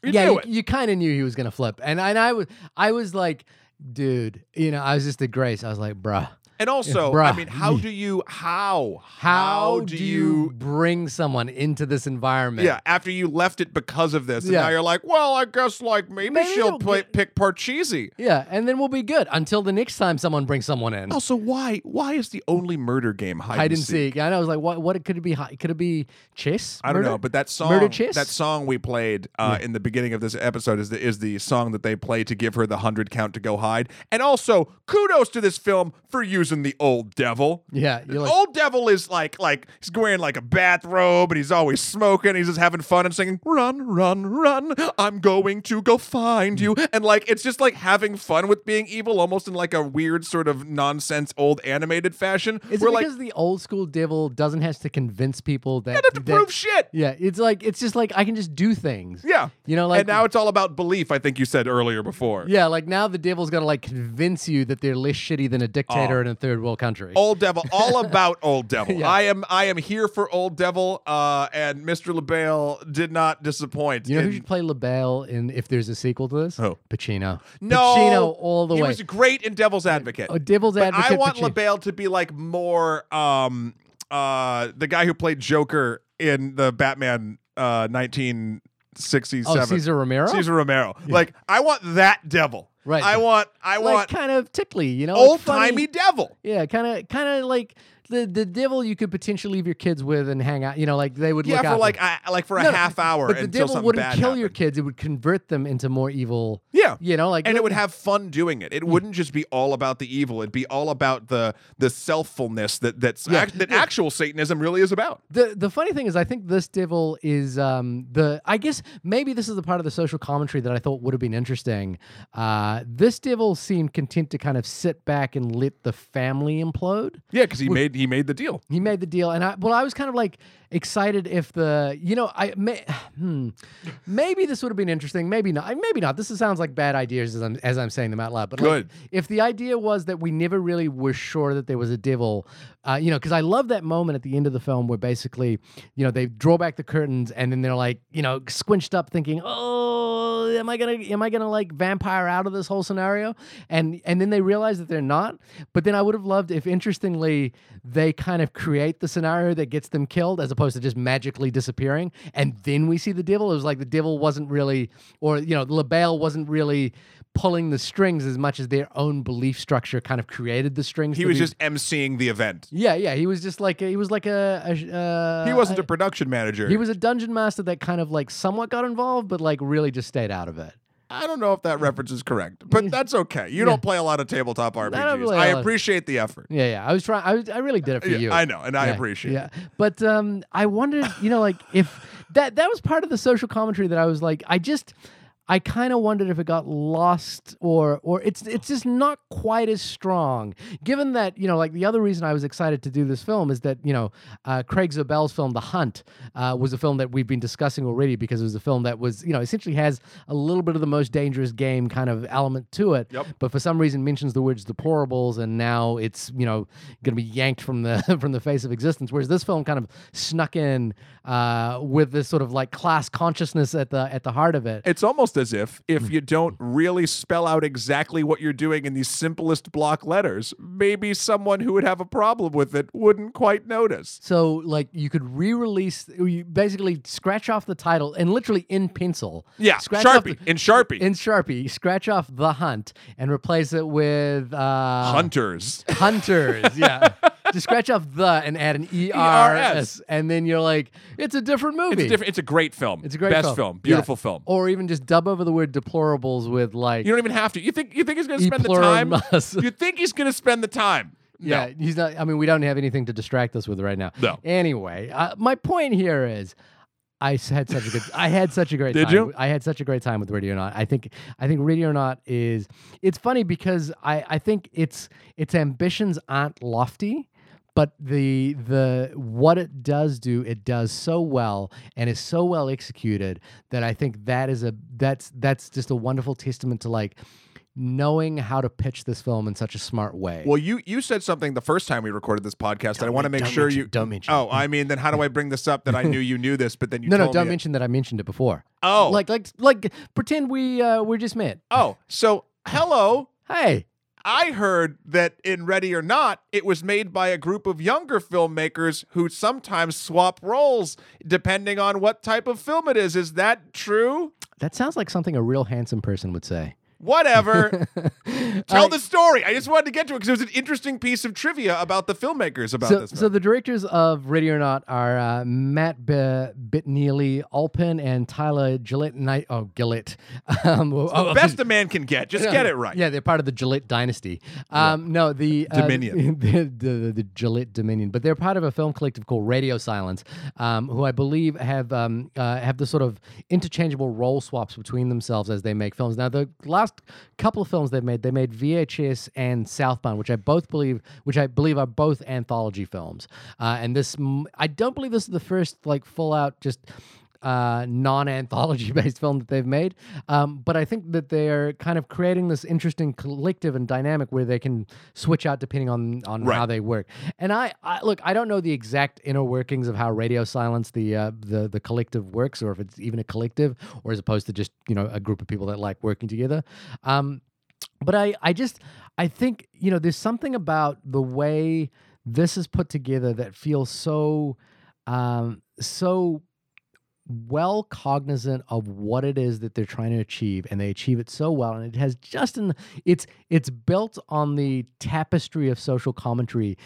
You yeah, knew you, you kind of knew he was gonna flip, and and I was I was like, dude, you know, I was just a grace. I was like, bruh, And also, I mean, how do you how how, do you bring someone into this environment? Yeah, after you left it because of this, and Yeah. now you're like, well, I guess like maybe, Maybe she'll play, get- pick Parcheesi. yeah, and then we'll be good until the next time someone brings someone in. Also, why why is the only murder game hide, Hide and seek. I know. I was like, what? What could it be? Could it be chess? I don't Murder? know, but that song, Murder that song we played uh, in the beginning of this episode is the is the song that they play to give her the hundred count to go hide. And also, kudos to this film for using the old devil. yeah, you're like, old devil is like like he's wearing like a bathrobe and he's always smoking. He's just having fun and singing "Run, run, run! I'm going to go find you." And like it's just like having fun with being evil, almost in like a weird sort of nonsense old animated fashion. is We're it like because the old school devil doesn't have to convince people that? Have to that- prove shit. Yeah, it's like it's just like I can just do things. Yeah, You know, like and now it's all about belief. I think you said earlier before. Yeah, like now the devil's gonna like convince you that they're less shitty than a dictator and a third world country. Old Devil, all [laughs] about Old Devil. Yeah. I am I am here for Old Devil, uh, and Mr. LaBelle did not disappoint. you know who in- should play LaBelle in if there's a sequel to this? Oh, Pacino. No, Pacino all the he way. He was great in Devil's Advocate. Oh, Devil's but Advocate. I want Pacino. LaBelle to be like more um uh the guy who played Joker in the Batman uh 1967. Oh, Cesar Romero. Cesar Romero. Like I want that devil. Right. I want I like want kind of tickly, you know, old timey devil. Yeah, kind of, kind of like the the devil you could potentially leave your kids with and hang out. You know, like they would Yeah, look for out like I, like for a No, no, half hour But the devil wouldn't kill your kids; it would convert them into more evil. Yeah. You know, like and it would have fun doing it. It wouldn't just be all about the evil. It'd be all about the the selffulness that that's Yeah. act, that Yeah. actual Satanism really is about. The the funny thing is, I think this devil is um, the. I guess maybe this is the part of the social commentary that I thought would have been interesting. Uh, this devil seemed content to kind of sit back and let the family implode. Yeah, because he made he made the deal. He made the deal, and I well, I was kind of like excited if the you know I may, [sighs] hmm, maybe this would have been interesting, maybe not, maybe not. This sounds like bad ideas as I'm as I'm saying them out loud. But like, if the idea was that we never really were sure that there was a devil, uh, you know, because I love that moment at the end of the film where basically, you know, they draw back the curtains and then they're like, you know, squinched up, thinking, oh, am I gonna am I gonna like vampire out of this whole scenario? And and then they realize that they're not. But then I would have loved if, interestingly, they kind of create the scenario that gets them killed as opposed to just magically disappearing, and then we see the devil. It was like the devil wasn't really, or you know, LaBelle wasn't really pulling the strings as much as their own belief structure kind of created the strings. He was just emceeing the event. yeah, yeah. He was just like he was like a, a uh, He wasn't a production manager. he was a dungeon master that kind of like somewhat got involved, but like really just stayed out of it. I don't know if that reference is correct, but [laughs] that's okay. You don't play a lot of tabletop RPGs. really I a lot. appreciate the effort. Yeah, yeah. I was trying. I, was, I really did it for Yeah, you. I know, and I appreciate Yeah, it. but um, I wondered, you know, like if [laughs] that that was part of the social commentary that I was like, I just. I kind of wondered if it got lost or or it's it's just not quite as strong. Given that you know, like the other reason I was excited to do this film is that you know, uh, Craig Zobel's film The Hunt uh, was a film that we've been discussing already because it was a film that was you know essentially has a little bit of the most dangerous game kind of element to it. Yep. But for some reason mentions the words deplorables and now it's you know going to be yanked from the [laughs] from the face of existence. Whereas this film kind of snuck in uh, with this sort of like class consciousness at the at the heart of it. It's almost as if if Mm. you don't really spell out exactly what you're doing in these simplest block letters, maybe someone who would have a problem with it wouldn't quite notice. So like you could re-release, you basically scratch off the title and literally in pencil. Yeah, scratch Sharpie the- in Sharpie. in Sharpie, scratch off the hunt and replace it with uh, Hunters. Hunters. Yeah, [laughs] just scratch off the and add an E R S, and then you're like, it's a different movie. It's a different. It's a great film. It's a great best film. Yeah. Beautiful film. Or even just dub over the word deplorables with like, You don't even have to. You think you think he's going to spend the time? You think he's going to spend the time? No. Yeah, he's not. I mean, we don't have anything to distract us with right now. No. Anyway, uh, my point here is, I had such a good. I had such a great [laughs] Did time. you? I had such a great time with Ready or Not. I think. I think Ready or Not is. It's funny because I. I think its its ambitions aren't lofty. But the the what it does do, it does so well and is so well executed that I think that is a that's that's just a wonderful testament to like knowing how to pitch this film in such a smart way. Well, you you said something the first time we recorded this podcast, that I want to make sure you don't mention Oh, I mean, then how do I bring this up that I knew you knew this, but then you [laughs] no, no, don't me it- mention that I mentioned it before. Oh, like, like, like, pretend we uh, we're just met. oh, so hello. Hey, I heard that in Ready or Not, it was made by a group of younger filmmakers who sometimes swap roles depending on what type of film it is. Is that true? that sounds like something a real handsome person would say. Whatever. [laughs] Tell Uh, the story. I just wanted to get to it because it was an interesting piece of trivia about the filmmakers about So, this. so the directors of Ready or Not are uh, Matt B- Bitneely Alpin and Tyler Gillett. Knight. Oh, Gillette. [laughs] Um, oh, Best a man can get. Just get it right. [laughs] Yeah, they're part of the Gillette dynasty. Um, No, the uh, Dominion. the, the, the Gillette Dominion, but they're part of a film collective called Radio Silence, um, who I believe have um, uh, have the sort of interchangeable role swaps between themselves as they make films. Now, the last couple of films they've made, they made VHS and Southbound, which I both believe, which I believe are both anthology films. Uh, and this, I don't believe this is the first like full out just uh, non-anthology based [laughs] film that they've made. Um, but I think that they're kind of creating this interesting collective and dynamic where they can switch out depending on on Right. how they work. And I, I look, I don't know the exact inner workings of how Radio Silence the uh, the the collective works, or if it's even a collective, or as opposed to just you know a group of people that like working together. Um, but I, I just, I think you know, there's something about the way this is put together that feels so, um, so well cognizant of what it is that they're trying to achieve and they achieve it so well and it has just an it's it's built on the tapestry of social commentary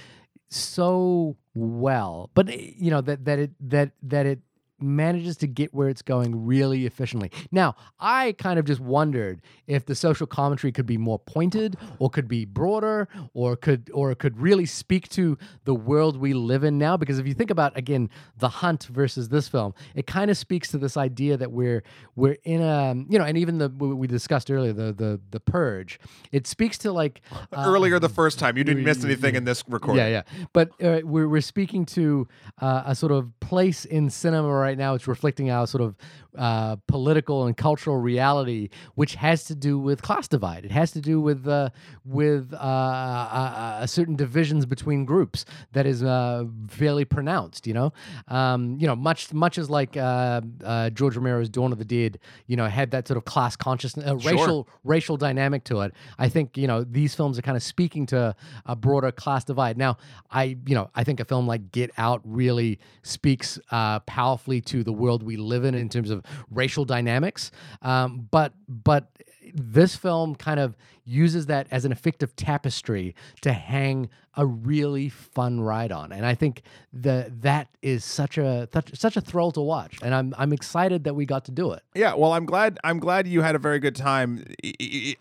so well. But you know that that it that that it manages to get where it's going really efficiently. Now, I kind of just wondered if the social commentary could be more pointed or could be broader or could or could really speak to the world we live in now because if you think about again The Hunt versus this film, it kind of speaks to this idea that we're we're in a you know and even the we discussed earlier the the the purge. It speaks to like uh, Earlier the first time, you didn't miss anything in this recording. yeah, yeah. But uh, we're we're speaking to uh, a sort of place in cinema right now. It's reflecting our sort of uh, political and cultural reality, which has to do with class divide. It has to do with uh, with uh, uh, uh, certain divisions between groups that is uh, fairly pronounced. You know, um, you know, much much as like uh, uh, George Romero's Dawn of the Dead. You know, had that sort of class consciousness, uh, Sure. racial racial dynamic to it. I think you know these films are kind of speaking to a broader class divide. Now, I you know I think a film like Get Out really speaks uh, powerfully to the world we live in in terms of racial dynamics. Um, but but this film kind of uses that as an effective tapestry to hang a really fun ride on, and I think the that is such a such, a thrill to watch, and I'm I'm excited that we got to do it. Yeah, well, I'm glad. I'm glad you had a very good time.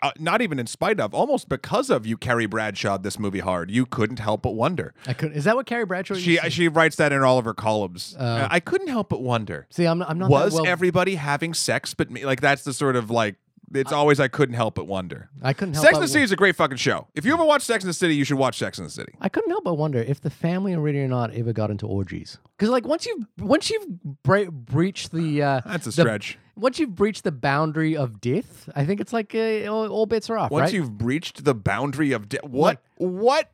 uh, Not even in spite of, almost because of you, Carrie Bradshaw. This movie hard. You couldn't help but wonder. I could is that what Carrie Bradshaw? She she writes that in all of her columns. Uh, I couldn't help but wonder. see. I'm I'm not Was that well, everybody having sex but me? Like that's the sort of like. It's always I couldn't help but wonder. I couldn't help. Sex and the City is a great fucking show. If you ever watch Sex and the City, you should watch Sex and the City. I couldn't help but wonder if the family in or Not ever got into orgies. Because like once you've once you've bre- breached the uh, [laughs] That's a the- stretch. once you've breached the boundary of death, I think it's like uh, all, all bets are off. Once right? you've breached the boundary of de- what what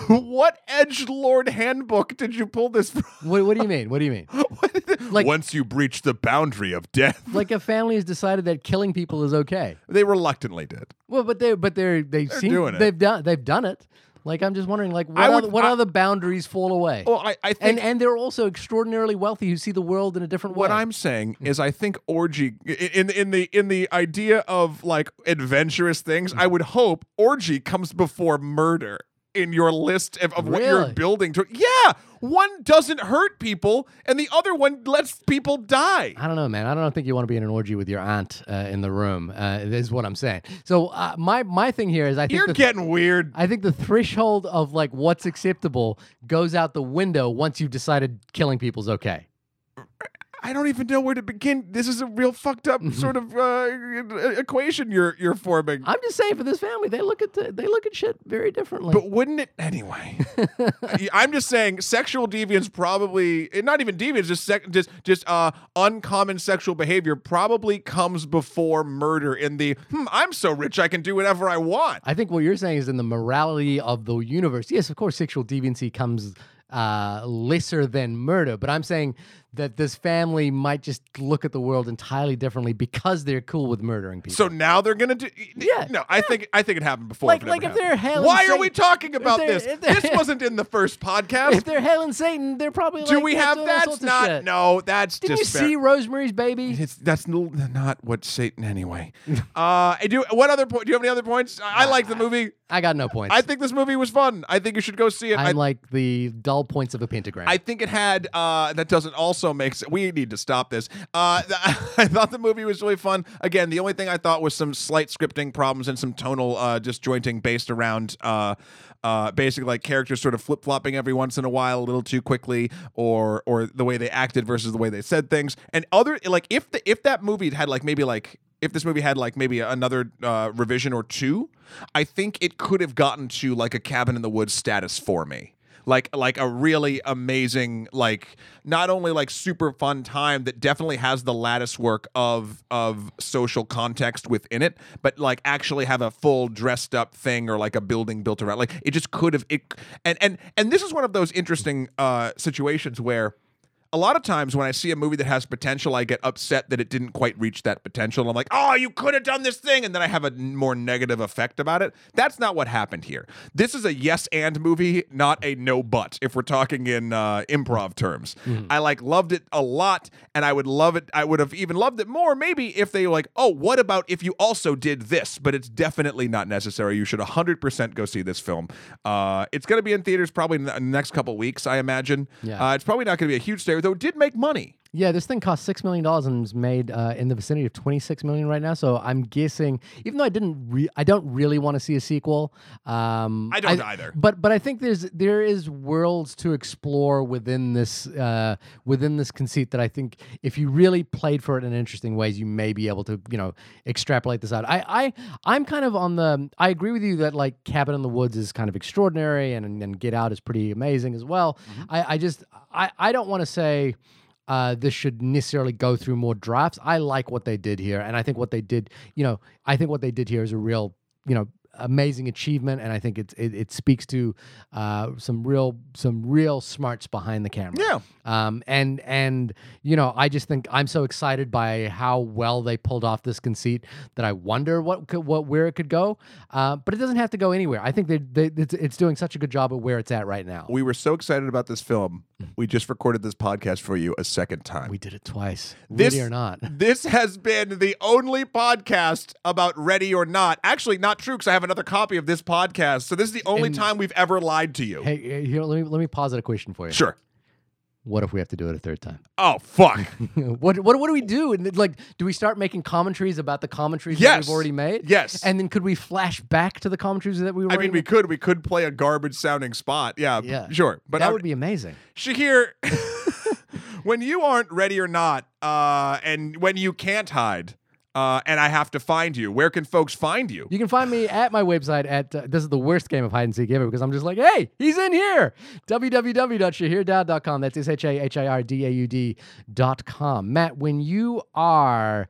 [laughs] what edge lord handbook did you pull this from? what, what do you mean? What do you mean? [laughs] Like- Once you breach the boundary of death, like a family has decided that killing people is okay. they reluctantly did. Well, but they but they're they seem doing it. they've done they've done it. Like I'm just wondering, like what would- other, what I- other boundaries fall away? Well, I, I think and and they're also extraordinarily wealthy who see the world in a different what way. What I'm saying hmm. is I think orgy in in the in the idea of like adventurous things, hmm. I would hope orgy comes before murder in your list of, of what you're building to. Yeah, one doesn't hurt people and the other one lets people die. I don't know, man. I don't think you want to be in an orgy with your aunt uh, in the room. Uh, is what I'm saying. So uh, my my thing here is I think You're the, getting weird. I think the threshold of like what's acceptable goes out the window once you've decided killing people's okay. I don't even know where to begin. This is a real fucked up sort of uh, equation you're you're forming. I'm just saying for this family, they look at the, they look at shit very differently. But wouldn't it anyway? [laughs] I'm just saying, sexual deviance probably eh, not even deviance, just sec, just just uh uncommon sexual behavior probably comes before murder. In the hmm, I'm so rich I can do whatever I want. I think what you're saying is in the morality of the universe. Yes, of course, sexual deviancy comes uh, lesser than murder, but I'm saying that this family might just look at the world entirely differently because they're cool with murdering people. So now they're gonna do. Yeah, No, I think I think it happened before. Like- it like if they're hailing Why are we talking about this? This wasn't [laughs] in the first podcast. if they're hailing Satan, they're probably do like, we have that's not shit." no that's Didn't you see Rosemary's Baby? It's that's not what Satan anyway. [laughs] uh, do. What other point? Do you have any other points? I, I like the movie. I got no points. I think this movie was fun. I think you should go see it. I, I'm like the dull points of a pentagram. I think it had. Uh, that doesn't also make sense. We need to stop this. Uh, [laughs] I thought the movie was really fun. Again, the only thing I thought was some slight scripting problems and some tonal uh, disjointing based around. Uh, uh, basically, like characters sort of flip flopping every once in a while, a little too quickly, or or the way they acted versus the way they said things, and other like if the if that movie had like maybe like if this movie had like maybe another uh, revision or two, I think it could have gotten to like a cabin in the woods status for me like like a really amazing like not only like super fun time that definitely has the lattice work of of social context within it but like actually have a full dressed up thing or like a building built around like it just could have it and and and this is one of those interesting uh situations where a lot of times when I see a movie that has potential, I get upset that it didn't quite reach that potential. And I'm like, oh, you could have done this thing. And then I have a more negative effect about it. That's not what happened here. This is a yes and movie, not a no but, if we're talking in uh, improv terms. I like loved it a lot. And I would love it. I would have even loved it more maybe if they were like, oh, what about if you also did this? But it's definitely not necessary. You should 100% go see this film. Uh, it's going to be in theaters probably in the next couple weeks, I imagine. Yeah. Uh, it's probably not going to be a huge star, though did make money. Yeah, this thing cost six million dollars and is made uh, in the vicinity of twenty six million right now. So I'm guessing, even though I didn't, re- I don't really want to see a sequel. Um, I don't either. But but I think there's there is worlds to explore within this uh, within this conceit that I think if you really played for it in interesting ways, you may be able to you know extrapolate this out. I I I'm kind of on the. I agree with you that like Cabin in the Woods is kind of extraordinary and and Get Out is pretty amazing as well. Mm-hmm. I I just I I don't want to say uh, this should necessarily go through more drafts. I like what they did here, and I think what they did, you know, I think what they did here is a real, you know, amazing achievement, and I think it's it, it speaks to uh, some real some real smarts behind the camera. Yeah. Um, and and you know, I just think I'm so excited by how well they pulled off this conceit that I wonder what could, what where it could go. Uh, but it doesn't have to go anywhere. I think they, they it's, it's doing such a good job at where it's at right now. We were so excited about this film. We just recorded this podcast for you a second time. We did it twice, This- ready or not. This has been the only podcast about Ready or Not. Actually, not true because I have another copy of this podcast. So this is the only And- time we've ever lied to you. Hey, hey, here, let me let me pause at a question for you. Sure. What if we have to do it a third time? Oh fuck. [laughs] what what what do we do? And like, do we start making commentaries about the commentaries that we've already made? Yes. And then could we flash back to the commentaries that we? I mean, we could we could play a garbage sounding spot. Yeah, Yeah. sure. But that I, would be amazing. Shahir, [laughs] [laughs] when you aren't ready or not, uh, and when you can't hide, uh, and I have to find you, where can folks find you? You can find me at my website at uh, this is the worst game of hide and seek ever because I'm just like, hey, he's in here. www.shahirdaud.com. That's S H A H I R D A U D.com. Matt, when you are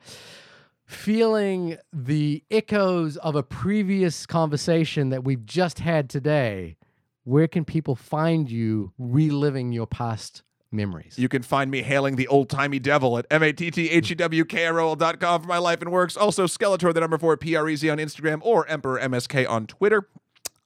feeling the echoes of a previous conversation that we've just had today, where can people find you reliving your past memories? You can find me hailing the old timey devil at M A T T H E W K R O L.com for my life and works. Also, Skeletor, the number four, P R E Z on Instagram or Emperor MSK on Twitter.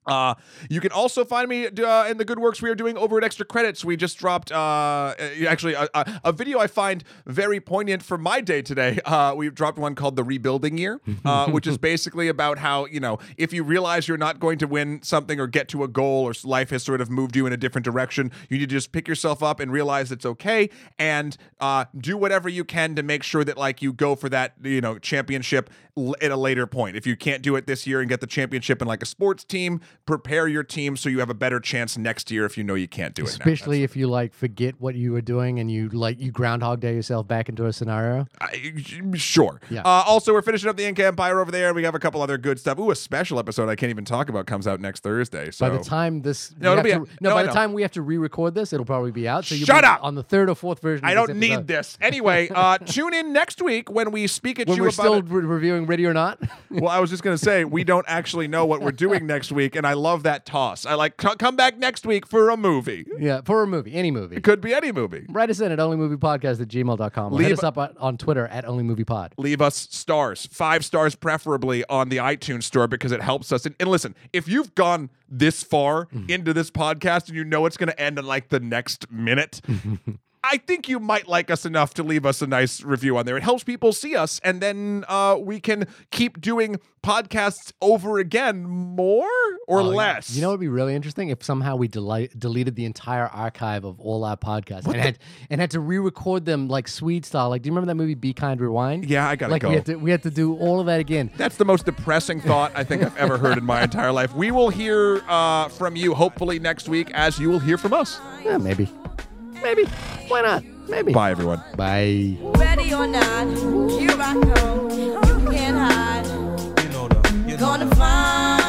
Uh, you can also find me uh, in the good works we are doing over at Extra Credits. We just dropped, uh, actually, a, a, a video I find very poignant for my day today. [laughs] Uh, we've dropped one called The Rebuilding Year, uh, [laughs] which is basically about how, you know, if you realize you're not going to win something or get to a goal or life has sort of moved you in a different direction, you need to just pick yourself up and realize it's okay and uh, do whatever you can to make sure that, like, you go for that, you know, championship l- at a later point. If you can't do it this year and get the championship in like a sports team, prepare your team so you have a better chance next year if you know you can't do it. now. Especially if you like forget what you were doing and you like you groundhog day yourself back into a scenario. I, sure. Yeah. Uh, also, we're finishing up the Inca Empire over there. and We have a couple other good stuff. Ooh, a special episode I can't even talk about comes out next Thursday. So By the time this, No, it'll be to- a- no, no, by the time we have to re-record this, it'll probably be out. So you'll Shut up! on the third or fourth version. I don't need episode. this. [laughs] Anyway, uh, tune in next week when we speak at When you we're about still it. re- reviewing Ready or Not. Well, I was just gonna say we don't actually know what we're [laughs] doing next week, and I love that toss. I like c- come back next week for a movie. yeah, for a movie, any movie. It could be any movie. Write us in at onlymoviepodcast at gmail.com. Or Leave- hit us up on, on Twitter at onlymoviepod. leave us stars, five stars preferably on the iTunes store because it helps us. And, and listen, if you've gone this far mm-hmm. into this podcast and you know it's going to end in like the next minute, [laughs] I think you might like us enough to leave us a nice review on there. It helps people see us, and then uh, we can keep doing podcasts over again more or Oh, less. You know what would be really interesting if somehow we deli- deleted the entire archive of all our podcasts and had and had to re-record them like Swede style. Like, do you remember that movie Be Kind Rewind? Yeah, I gotta like go. we had to we had to do all of that again. That's the most depressing thought I think I've ever heard in my entire life. We will hear uh, from you hopefully next week, as you will hear from us. Yeah, maybe, maybe. Why not? Maybe. Bye, everyone. Bye. Ready or not, here I come. You can't hide. You know the, you know Gonna find